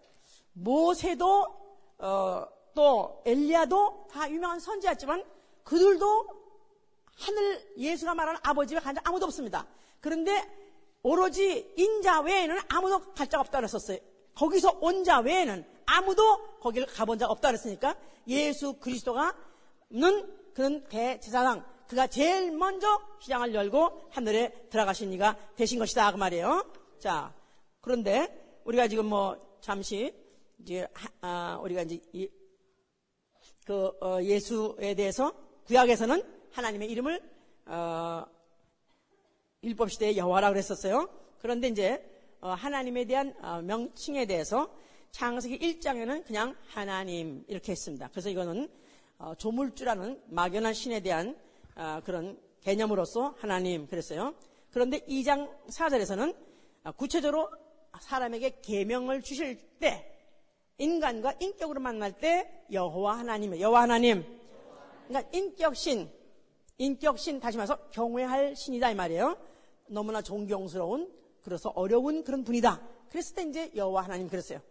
모세도 어, 또 엘리야도 다 유명한 선지였지만 그들도 하늘 예수가 말하는 아버지가 간자 아무도 없습니다. 그런데 오로지 인자 외에는 아무도 갈 자가 없다 그랬었어요. 거기서 온 자 외에는 아무도 거기를 가본 자가 없다 그랬으니까 예수 그리스도가는 그는 대제사장 그가 제일 먼저 시장을 열고 하늘에 들어가신 이가 되신 것이다 그 말이에요. 자 그런데 우리가 지금 뭐 잠시 이제 아, 우리가 이제 이, 그 어, 예수에 대해서 구약에서는 하나님의 이름을 어, 율법 시대의 여호와라 그랬었어요. 그런데 이제 어, 하나님에 대한 어, 명칭에 대해서 창세기 1장에는 그냥 하나님 이렇게 했습니다. 그래서 이거는 어, 조물주라는 막연한 신에 대한 아, 그런 개념으로서 하나님 그랬어요. 그런데 2장 4절에서는 아, 구체적으로 사람에게 계명을 주실 때 인간과 인격으로 만날 때 여호와 하나님, 여호와 하나님. 그러니까 인격신, 인격신 다시 말해서 경외할 신이다 이 말이에요. 너무나 존경스러운 그래서 어려운 그런 분이다. 그랬을 때 이제 여호와 하나님 그랬어요.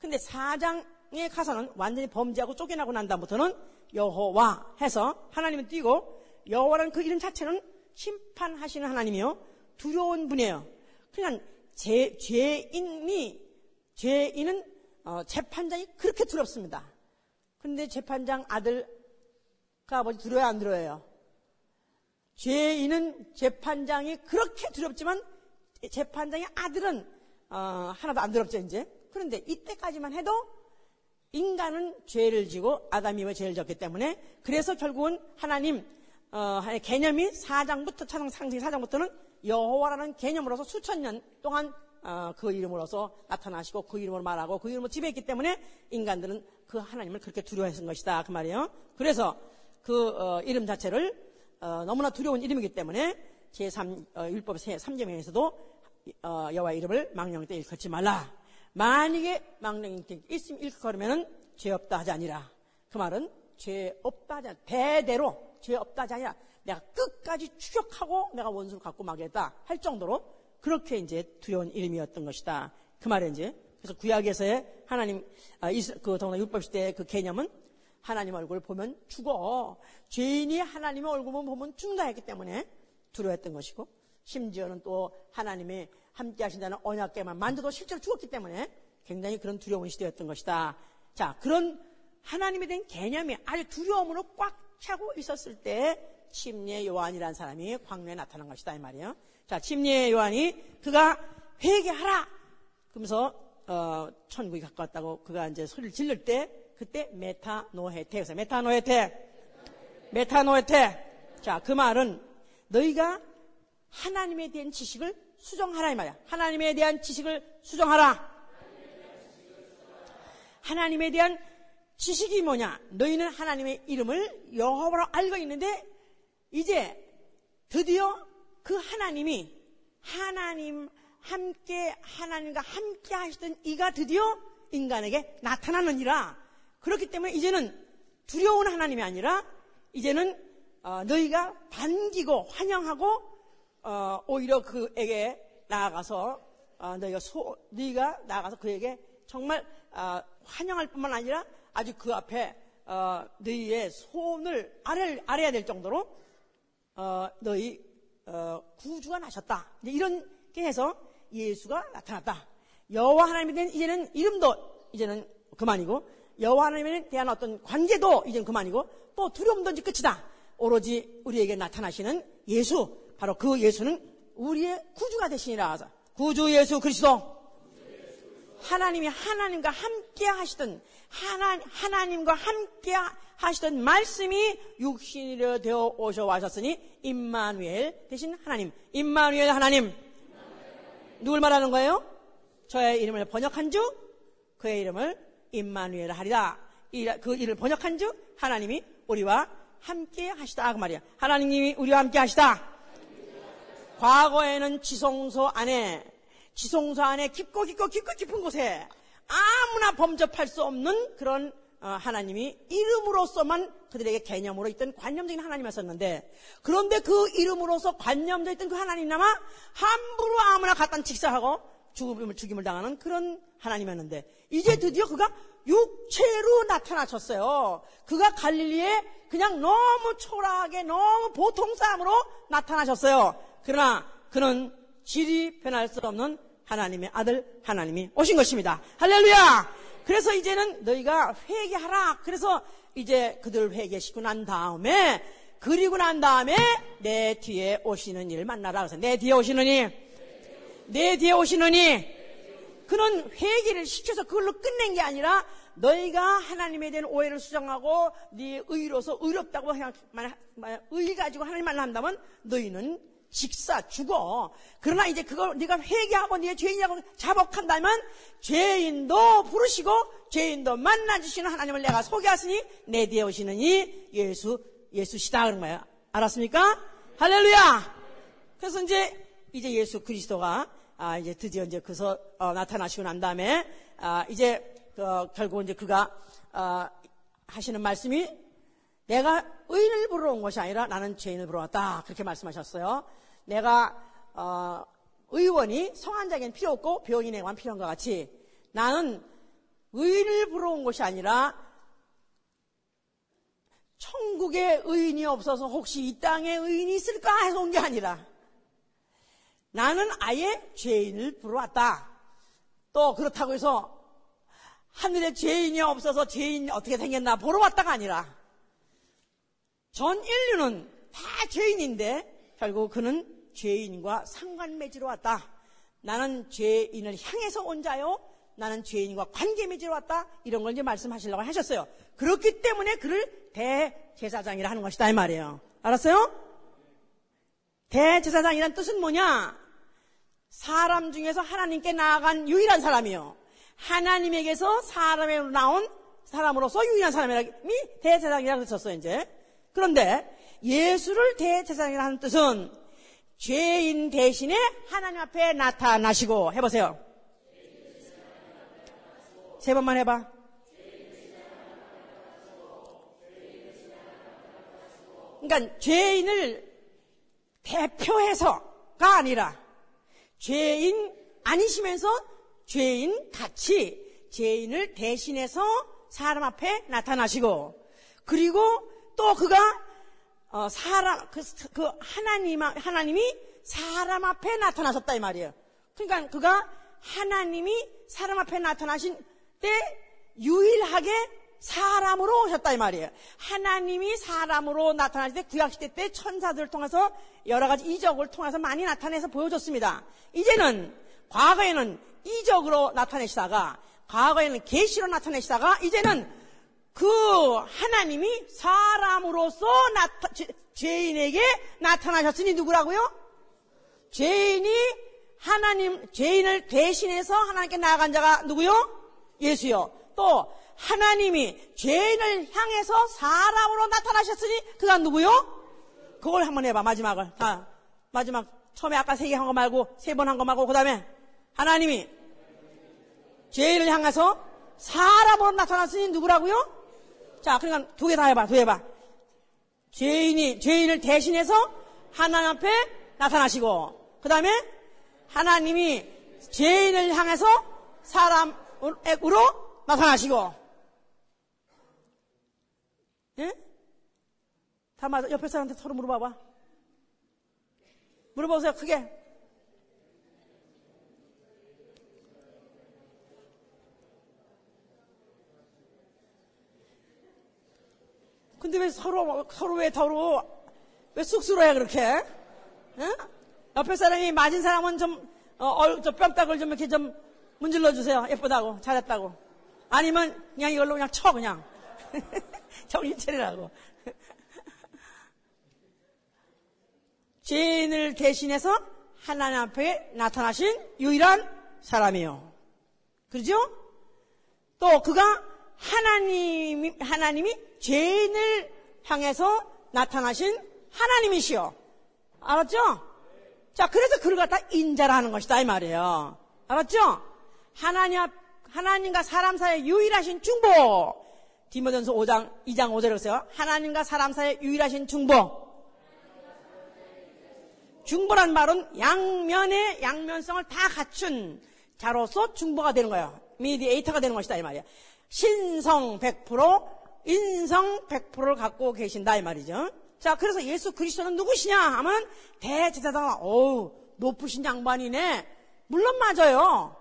근데 사장에 가서는 완전히 범죄하고 쫓겨나고 난 다음부터는 여호와 해서 하나님은 띄고 여호와라는 그 이름 자체는 심판하시는 하나님이요 두려운 분이에요. 그러니까 제, 죄인이 죄인은 어, 재판장이 그렇게 두렵습니다. 그런데 재판장 아들 그 아버지 두려워요 안 두려워요? 죄인은 재판장이 그렇게 두렵지만 재판장의 아들은 어, 하나도 안 두렵죠 이제. 그런데 이때까지만 해도 인간은 죄를 지고 아담이와 죄를 졌기 때문에 그래서 결국은 하나님 어, 개념이 사장부터 차상 상승 사장부터는 여호와라는 개념으로서 수천 년 동안 어, 그 이름으로서 나타나시고 그 이름으로 말하고 그 이름으로 지배했기 때문에 인간들은 그 하나님을 그렇게 두려워했던 것이다 그 말이에요. 그래서 그 어, 이름 자체를 어, 너무나 두려운 이름이기 때문에 제3 어, 율법 3제명에서도 어, 여호와 이름을 망령 때 일컫지 말라. 만약에 망령 때 있으면 일컬으면은 죄 없다 하지 아니라 그 말은 죄 없다 하지 아니라 대대로 죄 없다 하지 아니라 내가 끝까지 추격하고 내가 원수를 갖고 막겠다 할 정도로 그렇게 이제 두려운 이름이었던 것이다. 그 말에 이제 그래서 구약에서의 하나님 아, 그 더구나 율법 시대의 그 개념은 하나님 얼굴 보면 죽어. 죄인이 하나님의 얼굴만 보면 죽는다 했기 때문에 두려워했던 것이고 심지어는 또 하나님이 함께 하신다는 언약계만 만져도 실제로 죽었기 때문에 굉장히 그런 두려운 시대였던 것이다. 자, 그런 하나님에 대한 개념이 아주 두려움으로 꽉 차고 있었을 때 침례 요한이라는 사람이 광야에 나타난 것이다 이 말이에요. 자, 침례 요한이 그가 회개하라. 그러면서 어, 천국이 가까웠다고 그가 이제 소리를 질를 때 그때 메타노헤테 그래서 메타노헤테 메타노헤테 자, 그 말은 너희가 하나님에 대한 지식을 수정하라 이 말이야. 하나님에 대한 지식을 수정하라. 하나님에 대한 지식이 뭐냐? 너희는 하나님의 이름을 여호와로 알고 있는데 이제 드디어 그 하나님이 하나님 함께 하나님과 함께 하시던 이가 드디어 인간에게 나타나느니라. 그렇기 때문에 이제는 두려운 하나님이 아니라 이제는 어, 너희가 반기고 환영하고 어, 오히려 그에게 나아가서 어, 너희가 소, 너희가 나아가서 그에게 정말 어, 환영할 뿐만 아니라 아주 그 앞에 어, 너희의 손을 아래, 아래야 될 정도로 어, 너희 어, 구주가 나셨다. 이렇게 해서 예수가 나타났다. 여호와 하나님에 대한 이제는 이름도 이제는 그만이고 여호와 하나님에 대한 어떤 관계도 이제는 그만이고 또 두려움도 이제 끝이다. 오로지 우리에게 나타나시는 예수 바로 그 예수는 우리의 구주가 되시니라 하자. 구주 예수 그리스도. 하나님이 하나님과 함께 하시던 하나, 하나님과 함께 하시던 말씀이 육신이 되어 오셔 와셨으니 임마누엘 대신 하나님. 임마누엘 하나님. 누굴 말하는 거예요? 저의 이름을 번역한 주 그의 이름을 임마누엘 하리라. 그 이름을 번역한 주 하나님이 우리와 함께 하시다. 그 말이야. 하나님이 우리와 함께 하시다 과거에는 지성소 안에 지성소 안에 깊고 깊고 깊고 깊은 곳에 아무나 범접할 수 없는 그런 어, 하나님이 이름으로서만 그들에게 개념으로 있던 관념적인 하나님이었었는데 그런데 그 이름으로서 관념되어 있던 그 하나님나마 함부로 아무나 갖다 직사하고 죽음을 죽임을 당하는 그런 하나님이었는데 이제 드디어 그가 육체로 나타나셨어요. 그가 갈릴리에 그냥 너무 초라하게 너무 보통 사람으로 나타나셨어요. 그러나 그는 질이 변할 수 없는 하나님의 아들 하나님이 오신 것입니다. 할렐루야! 그래서 이제는 너희가 회개하라. 그래서 이제 그들 회개시키고 난 다음에 그리고 난 다음에 내 뒤에 오시는 이를 만나라. 그래서 내 뒤에 오시느니 내 뒤에 오시느니 그는 회개를 시켜서 그걸로 끝낸 게 아니라 너희가 하나님에 대한 오해를 수정하고 네 의로서 의롭다고 생각, 의 가지고 하나님 만난다면 너희는 직사 죽어. 그러나 이제 그걸 네가 회개하고 네 죄인이라고 자복한다면 죄인도 부르시고 죄인도 만나주시는 하나님을 내가 소개하시니 내 뒤에 오시느니 예수 예수시다 그런 거예요. 알았습니까? 할렐루야. 그래서 이제 이제 예수 그리스도가 아 이제 드디어 이제 그서 어, 나타나시고 난 다음에 아 이제 그, 결국 이제 그가 아, 하시는 말씀이 내가 의인을 부르러 온 것이 아니라 나는 죄인을 부르러 왔다. 그렇게 말씀하셨어요. 내가 어, 의원이 성한자에게는 필요 없고 병인에게만 필요한 것 같이 나는 부르러 온 것이 아니라 천국에 의인이 없어서 혹시 이 땅에 의인이 있을까 해서 온 게 아니라 나는 아예 죄인을 부르러 왔다. 또 그렇다고 해서 하늘에 죄인이 없어서 죄인이 어떻게 생겼나 보러 왔다가 아니라 전 인류는 다 죄인인데 결국 그는 죄인과 상관 맺으러 왔다. 나는 죄인을 향해서 온 자요. 나는 죄인과 관계 맺으러 왔다. 이런 걸 이제 말씀하시려고 하셨어요. 그렇기 때문에 그를 대제사장이라 하는 것이다 이 말이에요. 알았어요? 대제사장이란 뜻은 뭐냐? 사람 중에서 하나님께 나아간 유일한 사람이요. 하나님에게서 사람으로 나온 사람으로서 유일한 사람이 대제사장이라고 썼어요, 이제. 그런데 예수를 대제사장이라 하는 뜻은 죄인 대신에 하나님 앞에 나타나시고 해보세요. 세 번만 해봐. 그러니까 죄인을 대표해서가 아니라 죄인 아니시면서 죄인 같이 죄인을 대신해서 사람 앞에 나타나시고 그리고 또 그가 어, 사람 그, 그 하나님 하나님이 사람 앞에 나타나셨다 이 말이에요. 그러니까 그가 하나님이 사람 앞에 나타나신 때 유일하게 사람으로 오셨다 이 말이에요. 하나님이 사람으로 나타나실 때 구약시대 때 천사들을 통해서 여러 가지 이적을 통해서 많이 나타내서 보여줬습니다. 이제는 과거에는 이적으로 나타내시다가 과거에는 계시로 나타내시다가 이제는 그 하나님이 사람으로서 나타, 죄인에게 나타나셨으니 누구라고요? 죄인이 하나님, 죄인을 대신해서 하나님께 나아간 자가 누구요? 예수요. 또 하나님이 죄인을 향해서 사람으로 나타나셨으니 그가 누구요? 그걸 한번 해봐 마지막을 다 마지막 처음에 아까 세 개 한 거 말고 세 번 한 거 말고 그 다음에 하나님이 죄인을 향해서 사람으로 나타났으니 누구라고요? 자, 그러니까 두 개 다 해봐, 두 개 해봐. 죄인이, 죄인을 대신해서 하나님 앞에 나타나시고, 그 다음에 하나님이 죄인을 향해서 사람으로 나타나시고, 예? 다 맞아. 옆에 사람한테 서로 물어봐봐. 물어보세요, 크게. 근데 왜 서로, 서로 왜 서로, 왜 쑥스러워해, 그렇게? 응? 옆에 사람이 맞은 사람은 좀, 어, 어, 저 뺨딱을 좀 이렇게 좀 문질러 주세요. 예쁘다고, 잘했다고. 아니면 그냥 이걸로 그냥 쳐, 그냥. 정신 차리라고. 죄인을 대신해서 하나님 앞에 나타나신 유일한 사람이요. 그러죠? 또 그가 하나님이, 하나님이 죄인을 향해서 나타나신 하나님이시요. 알았죠? 자, 그래서 그를 갖다 인자라는 것이다, 이 말이에요. 알았죠? 하나님, 앞- 하나님과 사람 사이의 유일하신 중보. 디모전서 5장, 2장 5절에 그랬어요. 하나님과 사람 사이의 유일하신 중보. 중보란 말은 양면의 양면성을 다 갖춘 자로서 중보가 되는 거예요. 미디에이터가 되는 것이다 이 말이야. 신성 100%, 인성 100%를 갖고 계신다 이 말이죠. 자, 그래서 예수 그리스도는 누구시냐 하면 대제사장, 어우 높으신 양반이네. 물론 맞아요.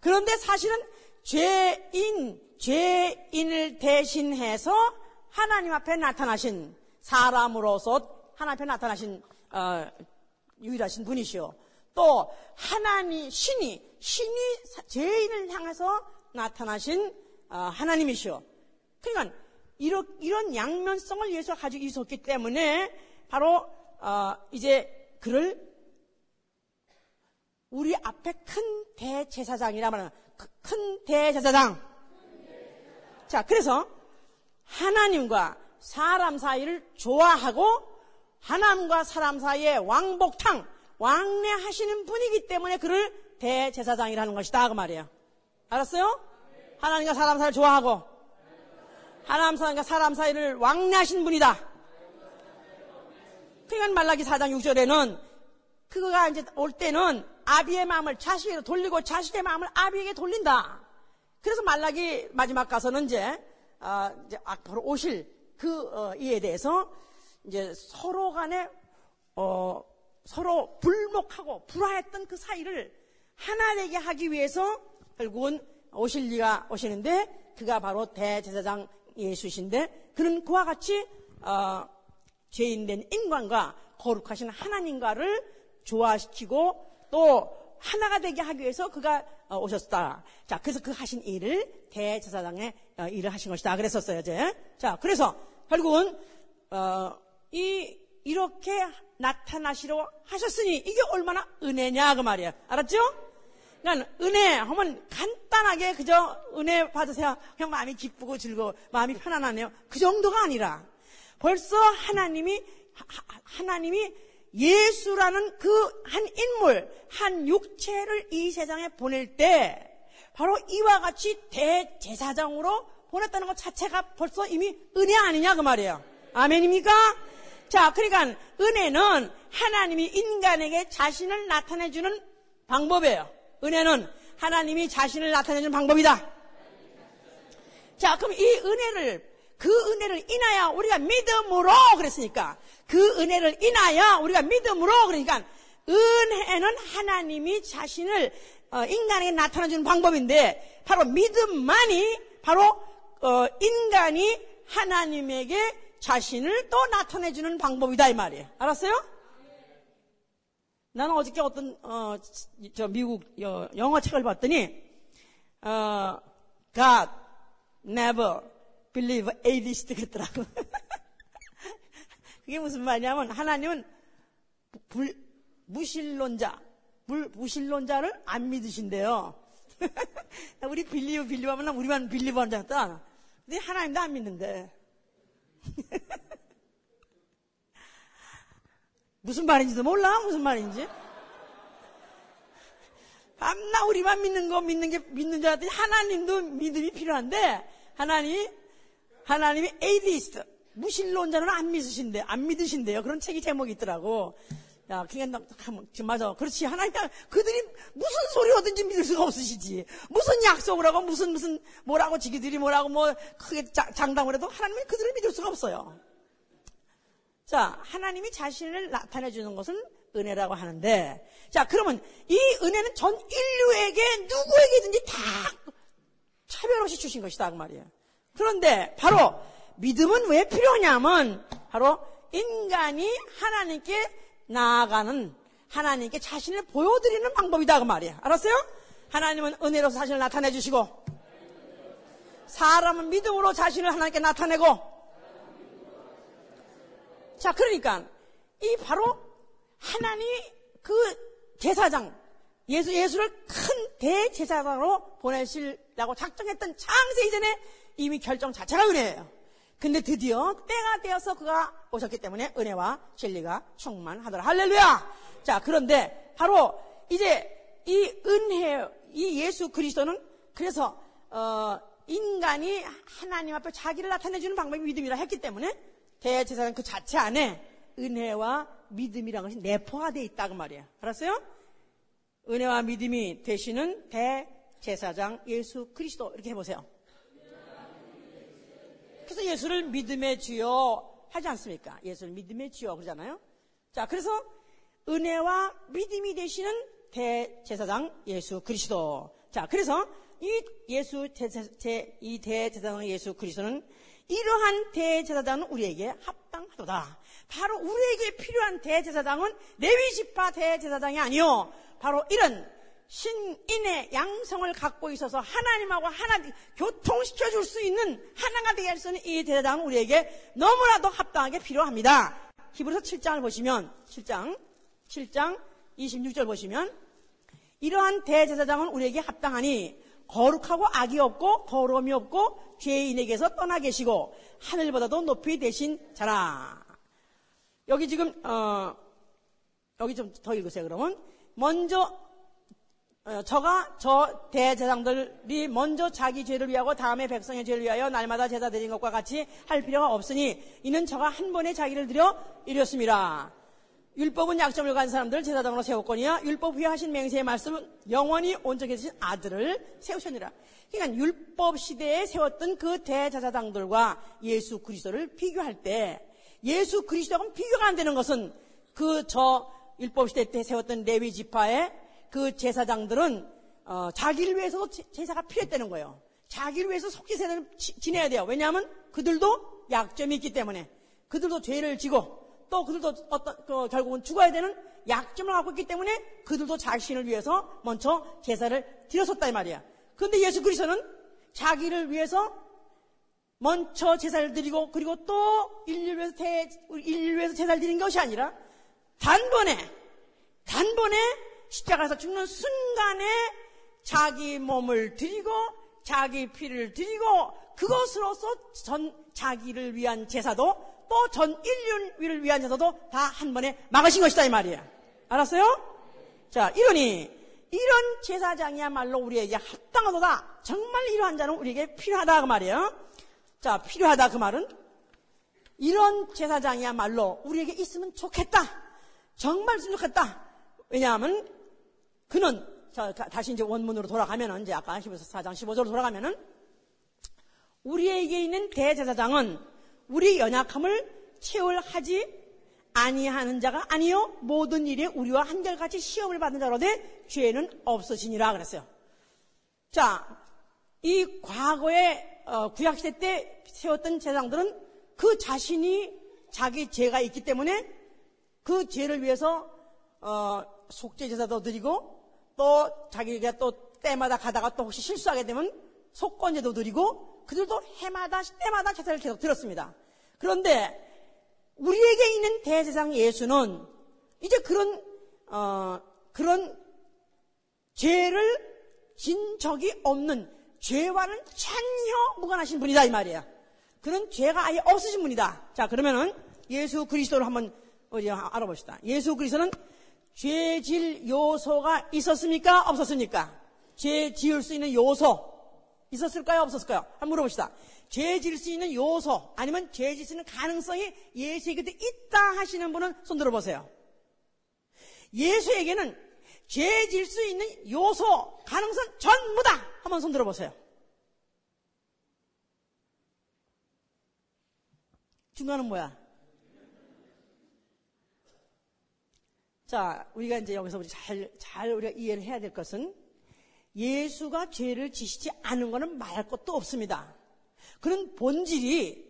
그런데 사실은 죄인, 죄인을 대신해서 하나님 앞에 나타나신 사람으로서 하나님 앞에 나타나신 어, 유일하신 분이시오. 또 하나님 신이 신이 사- 죄인을 향해서 나타나신 어, 하나님이시오. 그러니까 이런, 이런 양면성을 예수가 가지고 있었기 때문에 바로 어, 이제 그를 우리 앞에 큰 대제사장이라 말하는 그- 큰 대제사장. 자, 그래서 하나님과 사람 사이를 좋아하고 하나님과 사람 사이에 왕복탕, 왕래하시는 분이기 때문에 그를 대제사장이라는 것이다. 그 말이에요. 알았어요? 하나님과 사람 사이를 좋아하고 하나님 사람과 사람 사이를 왕래하신 분이다. 그러니까 말라기 4장 6절에는 그거가 이제 올 때는 아비의 마음을 자식에게 돌리고 자식의 마음을 아비에게 돌린다. 그래서 말라기 마지막 가서는 이제, 아, 이제 앞으로 오실 그 어, 이에 대해서 이제 서로 간에 어, 서로 불목하고 불화했던 그 사이를 하나 되게 하기 위해서 결국은 오실 리가 오시는데 그가 바로 대제사장 예수신데 그는 그와 같이 어, 죄인된 인간과 거룩하신 하나님과를 조화시키고 또 하나가 되게 하기 위해서 그가 어, 오셨다. 자, 그래서 그 하신 일을 대제사장의 어, 일을 하신 것이다. 그랬었어요, 이제. 자, 그래서 결국은 어, 이 이렇게 나타나시려 하셨으니 이게 얼마나 은혜냐 그 말이야. 알았죠? 그러니까 은혜 하면 간단하게 그저 은혜 받으세요. 그냥 마음이 기쁘고 즐거워, 마음이 편안하네요. 그 정도가 아니라 벌써 하나님이 하- 하나님이 예수라는 그 한 인물, 한 육체를 이 세상에 보낼 때 바로 이와 같이 대제사장으로 보냈다는 것 자체가 벌써 이미 은혜 아니냐 그 말이에요. 아멘입니까? 자, 그러니까 은혜는 하나님이 인간에게 자신을 나타내주는 방법이에요. 은혜는 하나님이 자신을 나타내주는 방법이다. 자, 그럼 이 은혜를, 그 은혜를 인하여 우리가 믿음으로 그랬으니까, 그 은혜를 인하여 우리가 믿음으로 그러니까, 은혜는 하나님이 자신을 어, 인간에게 나타내주는 방법인데, 바로 믿음만이 바로 어, 인간이 하나님에게 자신을 또 나타내주는 방법이다 이 말이에요. 알았어요? 나는 어저께 어떤 어, 저 미국 여- 영어 책을 봤더니 어, God never believe atheist 그랬더라고. 그게 무슨 말이냐면 하나님은 불, 무신론자, 물, 무신론자를 안 믿으신대요. 우리 빌리브 빌리브 하면 우리만 빌리브 알았다. 근데 하나님도 안 믿는데. 무슨 말인지도 몰라? 무슨 말인지? 밤나 우리만 믿는 거 믿는 게 믿는 줄 알았더니 하나님도 믿음이 필요한데 하나님이 하나님이 에이디스트 무신론자는 안 믿으신데 안 믿으신대요. 그런 책이 제목이 있더라고. 야, 그냥 맞아. 그렇지. 하나님 그들이 무슨 소리 하든지 믿을 수가 없으시지. 무슨 약속을 하고 무슨 무슨 뭐라고 지기들이 뭐라고 뭐 크게 장담을 해도 하나님이 그들을 믿을 수가 없어요. 자, 하나님이 자신을 나타내 주는 것은 은혜라고 하는데, 자, 그러면 이 은혜는 전 인류에게 누구에게든지 다 차별 없이 주신 것이다, 그 말이에요. 그런데 바로 믿음은 왜 필요하냐면, 바로 인간이 하나님께 나아가는, 하나님께 자신을 보여드리는 방법이다, 그 말이에요. 알았어요? 하나님은 은혜로서 자신을 나타내 주시고, 사람은 믿음으로 자신을 하나님께 나타내고, 자, 그러니까 이 바로 하나님 그 제사장 예수 예수를 큰 대제사장으로 보내시려고 작정했던 창세 이전에 이미 결정 자체가 은혜예요. 근데 드디어 때가 되어서 그가 오셨기 때문에 은혜와 진리가 충만하더라. 할렐루야! 자, 그런데 바로 이제 이 은혜, 이 예수 그리스도는 그래서, 어, 인간이 하나님 앞에 자기를 나타내주는 방법이 믿음이라 했기 때문에 대제사장 그 자체 안에 은혜와 믿음이라는 것이 내포가 되어 있다고 말이에요. 알았어요? 은혜와 믿음이 되시는 대제사장 예수 그리스도 이렇게 해보세요. 그래서 예수를 믿음의 주요 하지 않습니까? 예수를 믿음의 주요 그러잖아요. 자, 그래서 은혜와 믿음이 되시는 대제사장 예수 그리스도. 자, 그래서 이 예수 제, 이 대제사장 예수 그리스도는 이러한 대제사장은 우리에게 합당하도다. 바로 우리에게 필요한 대제사장은 레위 지파 대제사장이 아니요. 바로 이런 신인의 양성을 갖고 있어서 하나님하고 하나 교통시켜 줄 수 있는 하나가 되게 할 수 있는 이 대제사장은 우리에게 너무나도 합당하게 필요합니다. 히브리서 7장을 보시면 7장 7장 26절 보시면 이러한 대제사장은 우리에게 합당하니 거룩하고 악이 없고 더러움이 없고 죄인에게서 떠나 계시고 하늘보다도 높이 되신 자라. 여기 지금 어, 여기 좀 더 읽으세요. 그러면 먼저 어, 저가 저 대제사장들이 먼저 자기 죄를 위하고 다음에 백성의 죄를 위하여 날마다 제사 드린 것과 같이 할 필요가 없으니 이는 저가 한 번에 자기를 들여 이뤘습니다. 율법은 약점을 가진 사람들을 제사장으로 세웠거니와 율법 후에 하신 맹세의 말씀은 영원히 온전히 계신 아들을 세우셨느라. 그러니까 율법 시대에 세웠던 그 대제사장들과 예수 그리스도를 비교할 때 예수 그리스도하고는 비교가 안 되는 것은 그 저 율법 시대 때 세웠던 레위 지파의 그 제사장들은 어, 자기를 위해서도 제사가 필요했다는 거예요. 자기를 위해서 속죄세를 지내야 돼요. 왜냐하면 그들도 약점이 있기 때문에 그들도 죄를 지고 또 그들도 어떤 그 결국은 죽어야 되는 약점을 갖고 있기 때문에 그들도 자신을 위해서 먼저 제사를 드렸었다 이 말이야. 그런데 예수 그리스도는 자기를 위해서 먼저 제사를 드리고 그리고 또 인류를 위해서 대, 인류를 위해서 제사를 드린 것이 아니라 단번에 단번에 십자가에서 죽는 순간에 자기 몸을 드리고 자기 피를 드리고 그것으로서 전 자기를 위한 제사도 또 전 인류를 위한 제사도 다 한 번에 막으신 것이다 이 말이야. 알았어요? 자, 이러니 이런 제사장이야말로 우리에게 합당하도다. 정말 이러한 자는 우리에게 필요하다 그 말이에요. 자, 필요하다 그 말은 이런 제사장이야말로 우리에게 있으면 좋겠다. 정말 좋겠다. 왜냐하면 그는 자, 다시 이제 원문으로 돌아가면은 이제 아까 14장 15절로 돌아가면은 우리에게 있는 대제사장은 우리 연약함을 채울하지 아니하는 자가 아니요 모든 일에 우리와 한결같이 시험을 받는 자로되 죄는 없으시니라 그랬어요. 자, 이 과거에 어, 구약시대 때 세웠던 제사장들은 그 자신이 자기 죄가 있기 때문에 그 죄를 위해서 어, 속죄 제사도 드리고 또 자기가 또 때마다 가다가 또 혹시 실수하게 되면 속건제도 드리고 그들도 해마다 때마다 제사를 계속 들었습니다. 그런데 우리에게 있는 대제사장 예수는 이제 그런 어, 그런 죄를 진 적이 없는 죄와는 전혀 무관하신 분이다 이 말이야. 그는 죄가 아예 없으신 분이다. 자 그러면은 예수 그리스도를 한번 어디 알아봅시다. 예수 그리스도는 죄질 요소가 있었습니까? 없었습니까? 죄 지을 수 있는 요소 있었을까요? 없었을까요? 한번 물어봅시다. 죄 지을 수 있는 요소 아니면 죄 지을 수 있는 가능성이 예수에게도 있다 하시는 분은 손 들어보세요. 예수에게는 죄 지을 수 있는 요소, 가능성 전부 다 한번 손 들어보세요. 중간은 뭐야? 자, 우리가 이제 여기서 우리 잘, 잘 우리가 이해를 해야 될 것은 예수가 죄를 지시지 않은 것은 말할 것도 없습니다. 그는 본질이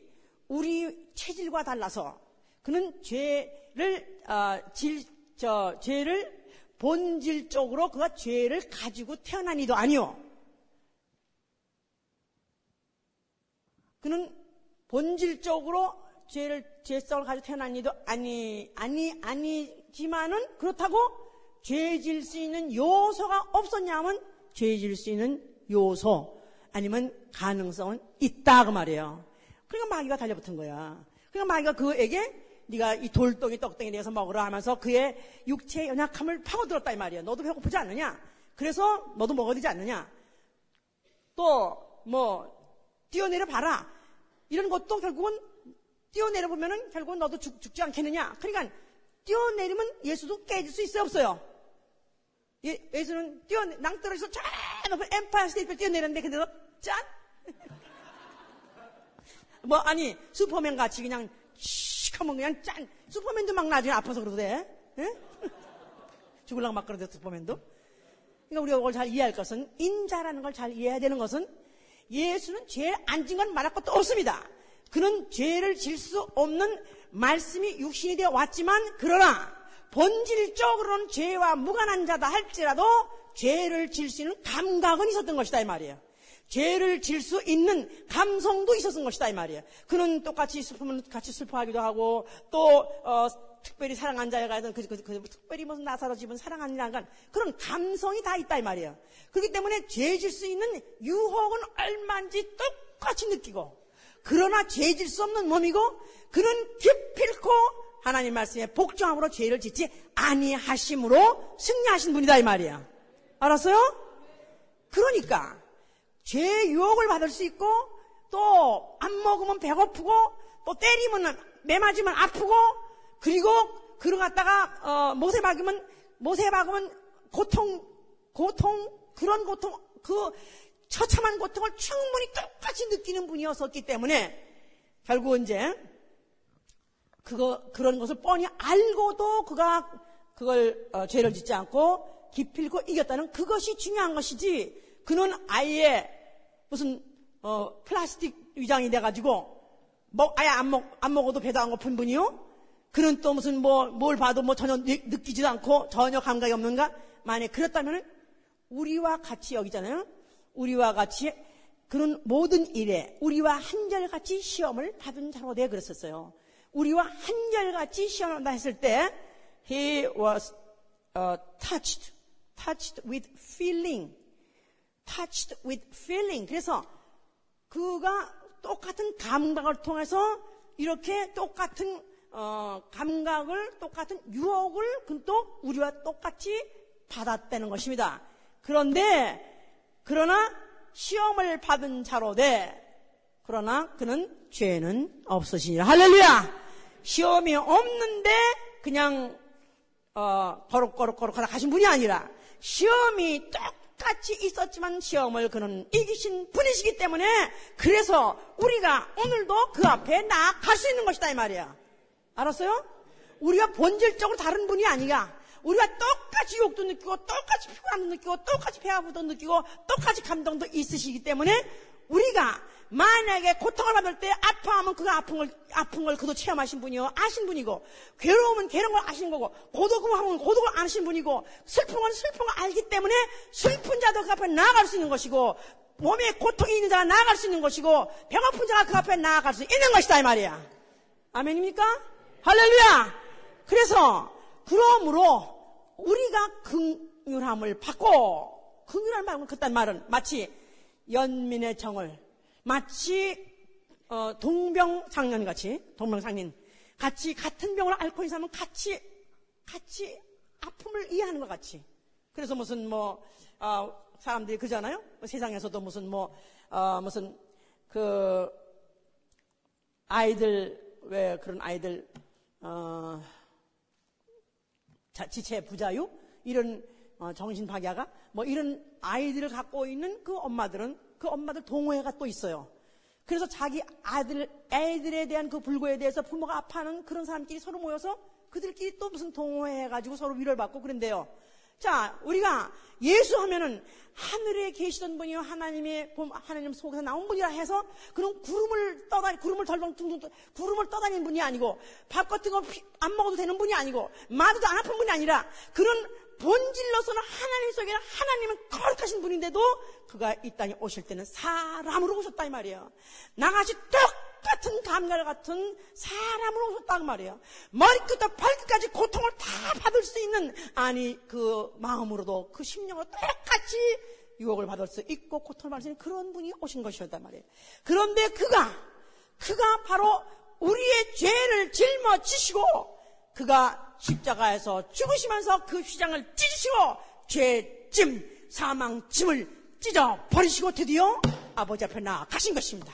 우리 체질과 달라서 그는 죄를 아, 질, 저 죄를 본질적으로 그가 죄를 가지고 태어난 이도 아니요. 그는 본질적으로 죄를 죄성을 가지고 태어난 이도 아니 아니 아니지만은 그렇다고 죄질 수 있는 요소가 없었냐면 죄질 수 있는 요소 아니면 가능성은 있다 그 말이에요. 그러니까 마귀가 달려붙은 거야. 그러니까 마귀가 그에게 네가 이 돌덩이 떡덩이 내서 먹으라 하면서 그의 육체의 연약함을 파고들었다 이 말이야. 너도 배고프지 않느냐? 그래서 너도 먹어야 되지 않느냐? 또 뭐 뛰어내려 봐라. 이런 것도 결국은 뛰어내려 보면은 결국은 너도 죽, 죽지 않겠느냐? 그러니까 뛰어내리면 예수도 깨질 수 있어요 없어요? 예, 예수는 뛰어 낭떠러지서 쫙 높은 Empire State를 뛰어내렸는데 근데도 짠? 뭐 아니 슈퍼맨 같이 그냥 씩 하면 그냥 짠 슈퍼맨도 막 나중에 아파서 그러대 예? 죽을랑 막 그러대 슈퍼맨도 그러니까 우리가 이걸 잘 이해할 것은 인자라는 걸 잘 이해해야 되는 것은 예수는 죄를 안진 건 말할 것도 없습니다 그는 죄를 질 수 없는 말씀이 육신이 되어 왔지만 그러나 본질적으로는 죄와 무관한 자다 할지라도 죄를 질 수 있는 감각은 있었던 것이다 이 말이에요. 죄를 질 수 있는 감성도 있었던 것이다 이 말이에요. 그는 똑같이 슬프면 같이 슬퍼하기도 하고 또 어, 특별히 사랑한 자에 가서 그, 그, 그, 특별히 무슨 나사로 집은 사랑하는 자간 그런 감성이 다 있다 이 말이에요. 그렇기 때문에 죄 질 수 있는 유혹은 얼마인지 똑같이 느끼고 그러나 죄 질 수 없는 몸이고 그는 기필코 하나님 말씀에 복종함으로 죄를 짓지 아니하심으로 승리하신 분이다 이 말이야. 알았어요? 그러니까 죄 유혹을 받을 수 있고 또 안 먹으면 배고프고 또 때리면 매 맞으면 아프고 그리고 그러 갔다가 어, 못에 박으면 못에 박으면 고통 고통 그런 고통 그 처참한 고통을 충분히 똑같이 느끼는 분이었었기 때문에 결국 이제 그거 그런 것을 뻔히 알고도 그가 그걸 어, 죄를 짓지 않고 기필고 이겼다는 그것이 중요한 것이지 그는 아예 무슨 어, 플라스틱 위장이 돼가지고 먹 아예 안, 먹, 안 먹어도 배도 안 고픈 분이요? 그는 또 무슨 뭐 뭘 봐도 뭐 전혀 느끼지도 않고 전혀 감각이 없는가? 만약 그렇다면 우리와 같이 여기잖아요. 우리와 같이 그런 모든 일에 우리와 한결같이 시험을 받은 자로 돼 그랬었어요. 우리와 한결같이 시험을 받다 했을 때 he was uh, touched, touched with feeling, touched with feeling. 그래서 그가 똑같은 감각을 통해서 이렇게 똑같은 어, 감각을 똑같은 유혹을 또 우리와 똑같이 받았다는 것입니다. 그런데 그러나 시험을 받은 자로 돼. 그러나 그는 죄는 없으시니라. 할렐루야! 시험이 없는데 그냥 어, 거룩거룩거룩 하다 가신 분이 아니라 시험이 똑같이 있었지만 시험을 그는 이기신 분이시기 때문에 그래서 우리가 오늘도 그 앞에 나아갈 수 있는 것이다 이 말이야. 알았어요? 우리가 본질적으로 다른 분이 아니야. 우리가 똑같이 욕도 느끼고 똑같이 피곤함도 느끼고 똑같이 배 아프도 느끼고 똑같이 감동도 있으시기 때문에 우리가 만약에 고통을 받을 때 아파하면 걸, 아픈 걸 그도 체험하신 분이요. 아신 분이고, 괴로움은 괴로운 걸 아신 거고, 고독을 하면 고독을 아신 분이고, 슬픔은 걸 알기 때문에 슬픈 자도 그 앞에 나아갈 수 있는 것이고, 몸에 고통이 있는 자가 나아갈 수 있는 것이고, 배고픈 자가 그 앞에 나아갈 수 있는 것이다, 이 말이야. 아멘입니까? 할렐루야! 그래서, 그러므로, 우리가 긍휼함을 받고 긍휼함 말고 그딴 말은 마치 연민의 정을 마치 어, 동병상련 같이 동병상련 같이 같은 병을 앓고 있는 사람은 같이 같이 아픔을 이해하는 것 같이. 그래서 무슨 뭐 어, 사람들이 그잖아요? 세상에서도 무슨 뭐 어, 무슨 그 아이들 왜 그런 아이들 어, 지체 부자유? 이런 어, 정신박약아 뭐 이런 아이들을 갖고 있는 그 엄마들은 그 엄마들 동호회가 또 있어요. 그래서 자기 아들, 애들에 대한 그 불고에 대해서 부모가 아파하는 그런 사람끼리 서로 모여서 그들끼리 또 무슨 동호회 해가지고 서로 위로를 받고 그런데요. 자, 우리가 예수 하면은 하늘에 계시던 분이요. 하나님의, 하나님 속에서 나온 분이라 해서 그런 구름을 떠다니, 구름을 덜렁둥둥, 구름을 떠다니는 분이 아니고 밥 같은 거 안 먹어도 되는 분이 아니고 마드도 안 아픈 분이 아니라 그런 본질로서는 하나님 속에는 하나님은 거룩하신 분인데도 그가 이 땅에 오실 때는 사람으로 오셨다 이 말이에요. 나같이 똑같은 감각 같은 사람으로 오셨다 그 말이에요. 머리끝부터 발끝까지 고통을 다 받을 수 있는 아니 그 마음으로도 그 심령으로 똑같이 유혹을 받을 수 있고 고통을 받을 수 있는 그런 분이 오신 것이었단 말이에요. 그런데 그가 그가 바로 우리의 죄를 짊어지시고 그가 십자가에서 죽으시면서 그 휘장을 찢으시고 죄 짐, 사망 짐을 찢어 버리시고 드디어 아버지 앞에 나가신 것입니다.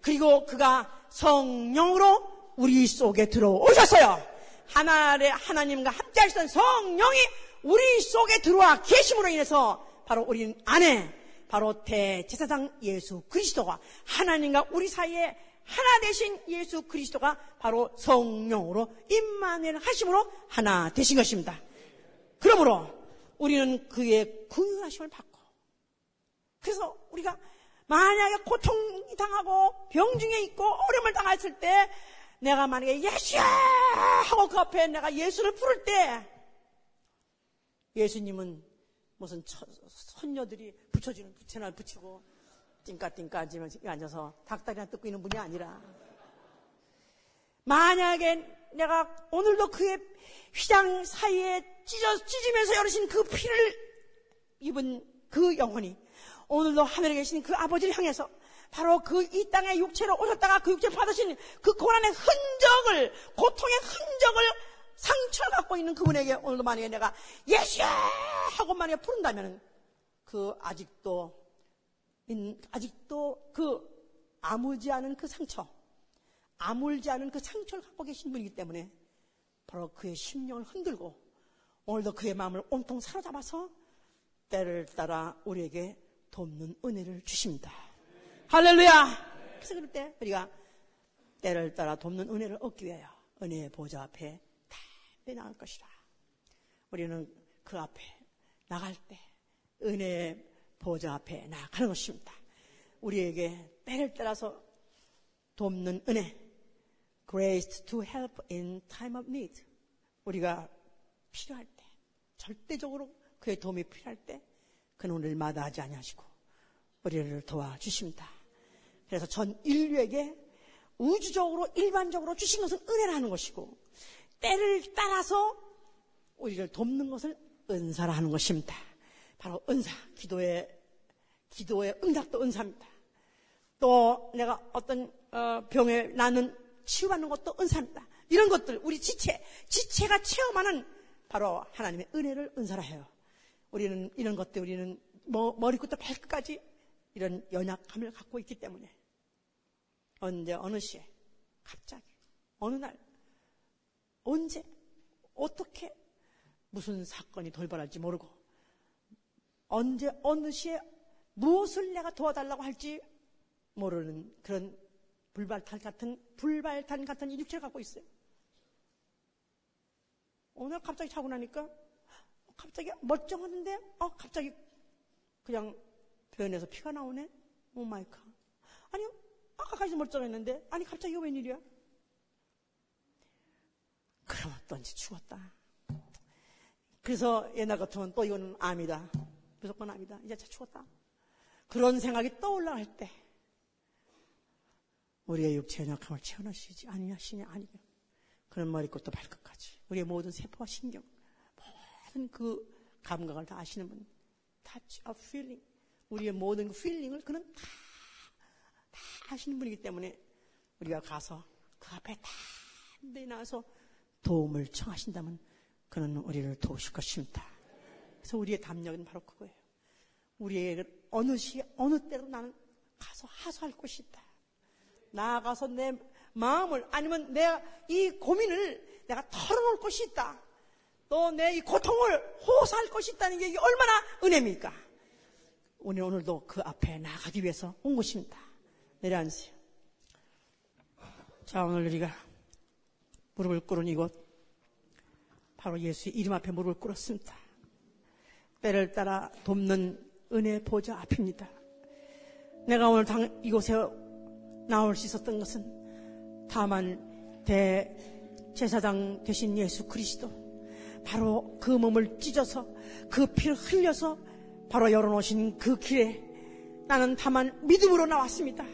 그리고 그가 성령으로 우리 속에 들어오셨어요. 하나의 하나님과 함께 하시던 성령이 우리 속에 들어와 계심으로 인해서 바로 우리 안에 바로 대제사장 예수 그리스도가 하나님과 우리 사이에 하나 되신 예수 그리스도가 바로 성령으로 임만을 하심으로 하나 되신 것입니다. 그러므로 우리는 그의 궁하심을 받고 그래서 우리가 만약에 고통 당하고 병중에 있고 어려움을 당했을 때 내가 만약에 예수야 하고 그 앞에 내가 예수를 부를 때 예수님은 무슨 처, 선녀들이 붙여주는 부채날 붙이고 띵까띵까 앉아서 닭다리나 뜯고 있는 분이 아니라. 만약에 내가 오늘도 그의 휘장 사이에 찢어, 찢으면서 열으신 그 피를 입은 그 영혼이 오늘도 하늘에 계신 그 아버지를 향해서 바로 그 이 땅에 육체로 오셨다가 그 육체를 받으신 그 고난의 흔적을 고통의 흔적을 상처를 갖고 있는 그분에게 오늘도 만약에 내가 예수야 하고 만약에 부른다면 그 아직도 아직도 그 아물지 않은 그 상처, 아물지 않은 그 상처를 갖고 계신 분이기 때문에 바로 그의 심령을 흔들고 오늘도 그의 마음을 온통 사로잡아서 때를 따라 우리에게 돕는 은혜를 주십니다. 할렐루야! 그래서 그럴 때 우리가 때를 따라 돕는 은혜를 얻기 위하여 은혜의 보좌 앞에 담배 나갈 것이라. 우리는 그 앞에 나갈 때 은혜의 보좌 앞에 나가는 것입니다. 우리에게 때를 따라서 돕는 은혜, grace to help in time of need. 우리가 필요할 때, 절대적으로 그의 도움이 필요할 때, 그는 우리를 마다하지 아니하시고 우리를 도와주십니다. 그래서 전 인류에게 우주적으로 일반적으로 주신 것은 은혜라는 것이고 때를 따라서 우리를 돕는 것을 은사라 하는 것입니다. 바로 은사, 기도의, 기도의 응답도 은사입니다. 또 내가 어떤 어, 병에 나는 치유받는 것도 은사입니다. 이런 것들, 우리 지체, 지체가 체험하는 바로 하나님의 은혜를 은사라 해요. 우리는 이런 것들, 우리는 뭐, 머리부터 발끝까지 이런 연약함을 갖고 있기 때문에 언제, 어느 시에, 갑자기, 어느 날, 언제, 어떻게, 무슨 사건이 돌발할지 모르고 언제 어느 시에 무엇을 내가 도와달라고 할지 모르는 그런 불발탄 같은 불발탄 같은 육체를 갖고 있어요. 오늘 갑자기 자고 나니까 갑자기 멀쩡하는데 어 갑자기 그냥 변에서 피가 나오네. oh my God. 아니 아까까지 멀쩡했는데 아니 갑자기 이거 웬일이야? 또 이제 죽었다. 그래서 옛날 같으면 또 이거는 암이다. 무조건 아니다. 이제 죽었다. 그런 생각이 떠올라갈 때 우리의 육체의 약함을 채워넣으시지 아니하시냐 아니냐 그런 머리끝도 발끝까지 우리의 모든 세포와 신경 모든 그 감각을 다 아시는 분 touch of feeling 우리의 모든 힐링을 그는 다, 다 하시는 분이기 때문에 우리가 가서 그 앞에 다 내놔서 도움을 청하신다면 그는 우리를 도우실 것입니다. 그래서 우리의 담력은 바로 그거예요. 우리의 어느 시, 어느 때로 나는 가서 하소할 곳이 있다. 나아가서 내 마음을, 아니면 내가 이 고민을 내가 털어놓을 곳이 있다. 또 내 이 고통을 호소할 것이 있다는 게 얼마나 은혜입니까? 오늘 오늘도 그 앞에 나가기 위해서 온 것입니다. 내려앉으세요. 자, 오늘 우리가 무릎을 꿇은 이곳, 바로 예수의 이름 앞에 무릎을 꿇었습니다. 때를 따라 돕는 은혜 보좌 앞입니다. 내가 오늘 당, 이곳에 나올 수 있었던 것은 다만 대제사장 되신 예수 그리스도 바로 그 몸을 찢어서 그 피를 흘려서 바로 열어놓으신 그 길에 나는 다만 믿음으로 나왔습니다.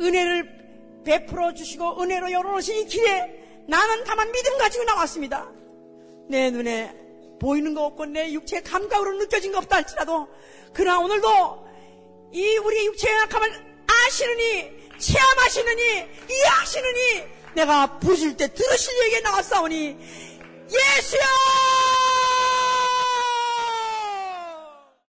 은혜를 베풀어 주시고 은혜로 열어놓으신 이 길에 나는 다만 믿음 가지고 나왔습니다. 내 눈에 보이는 거 없고 내 육체의 감각으로 느껴진 거 없다 할지라도 그러나 오늘도 이 우리 육체의 약함을 아시느니 체험하시느니 이해하시느니 내가 부실 때 들으실 얘기에 나왔사오니 예수여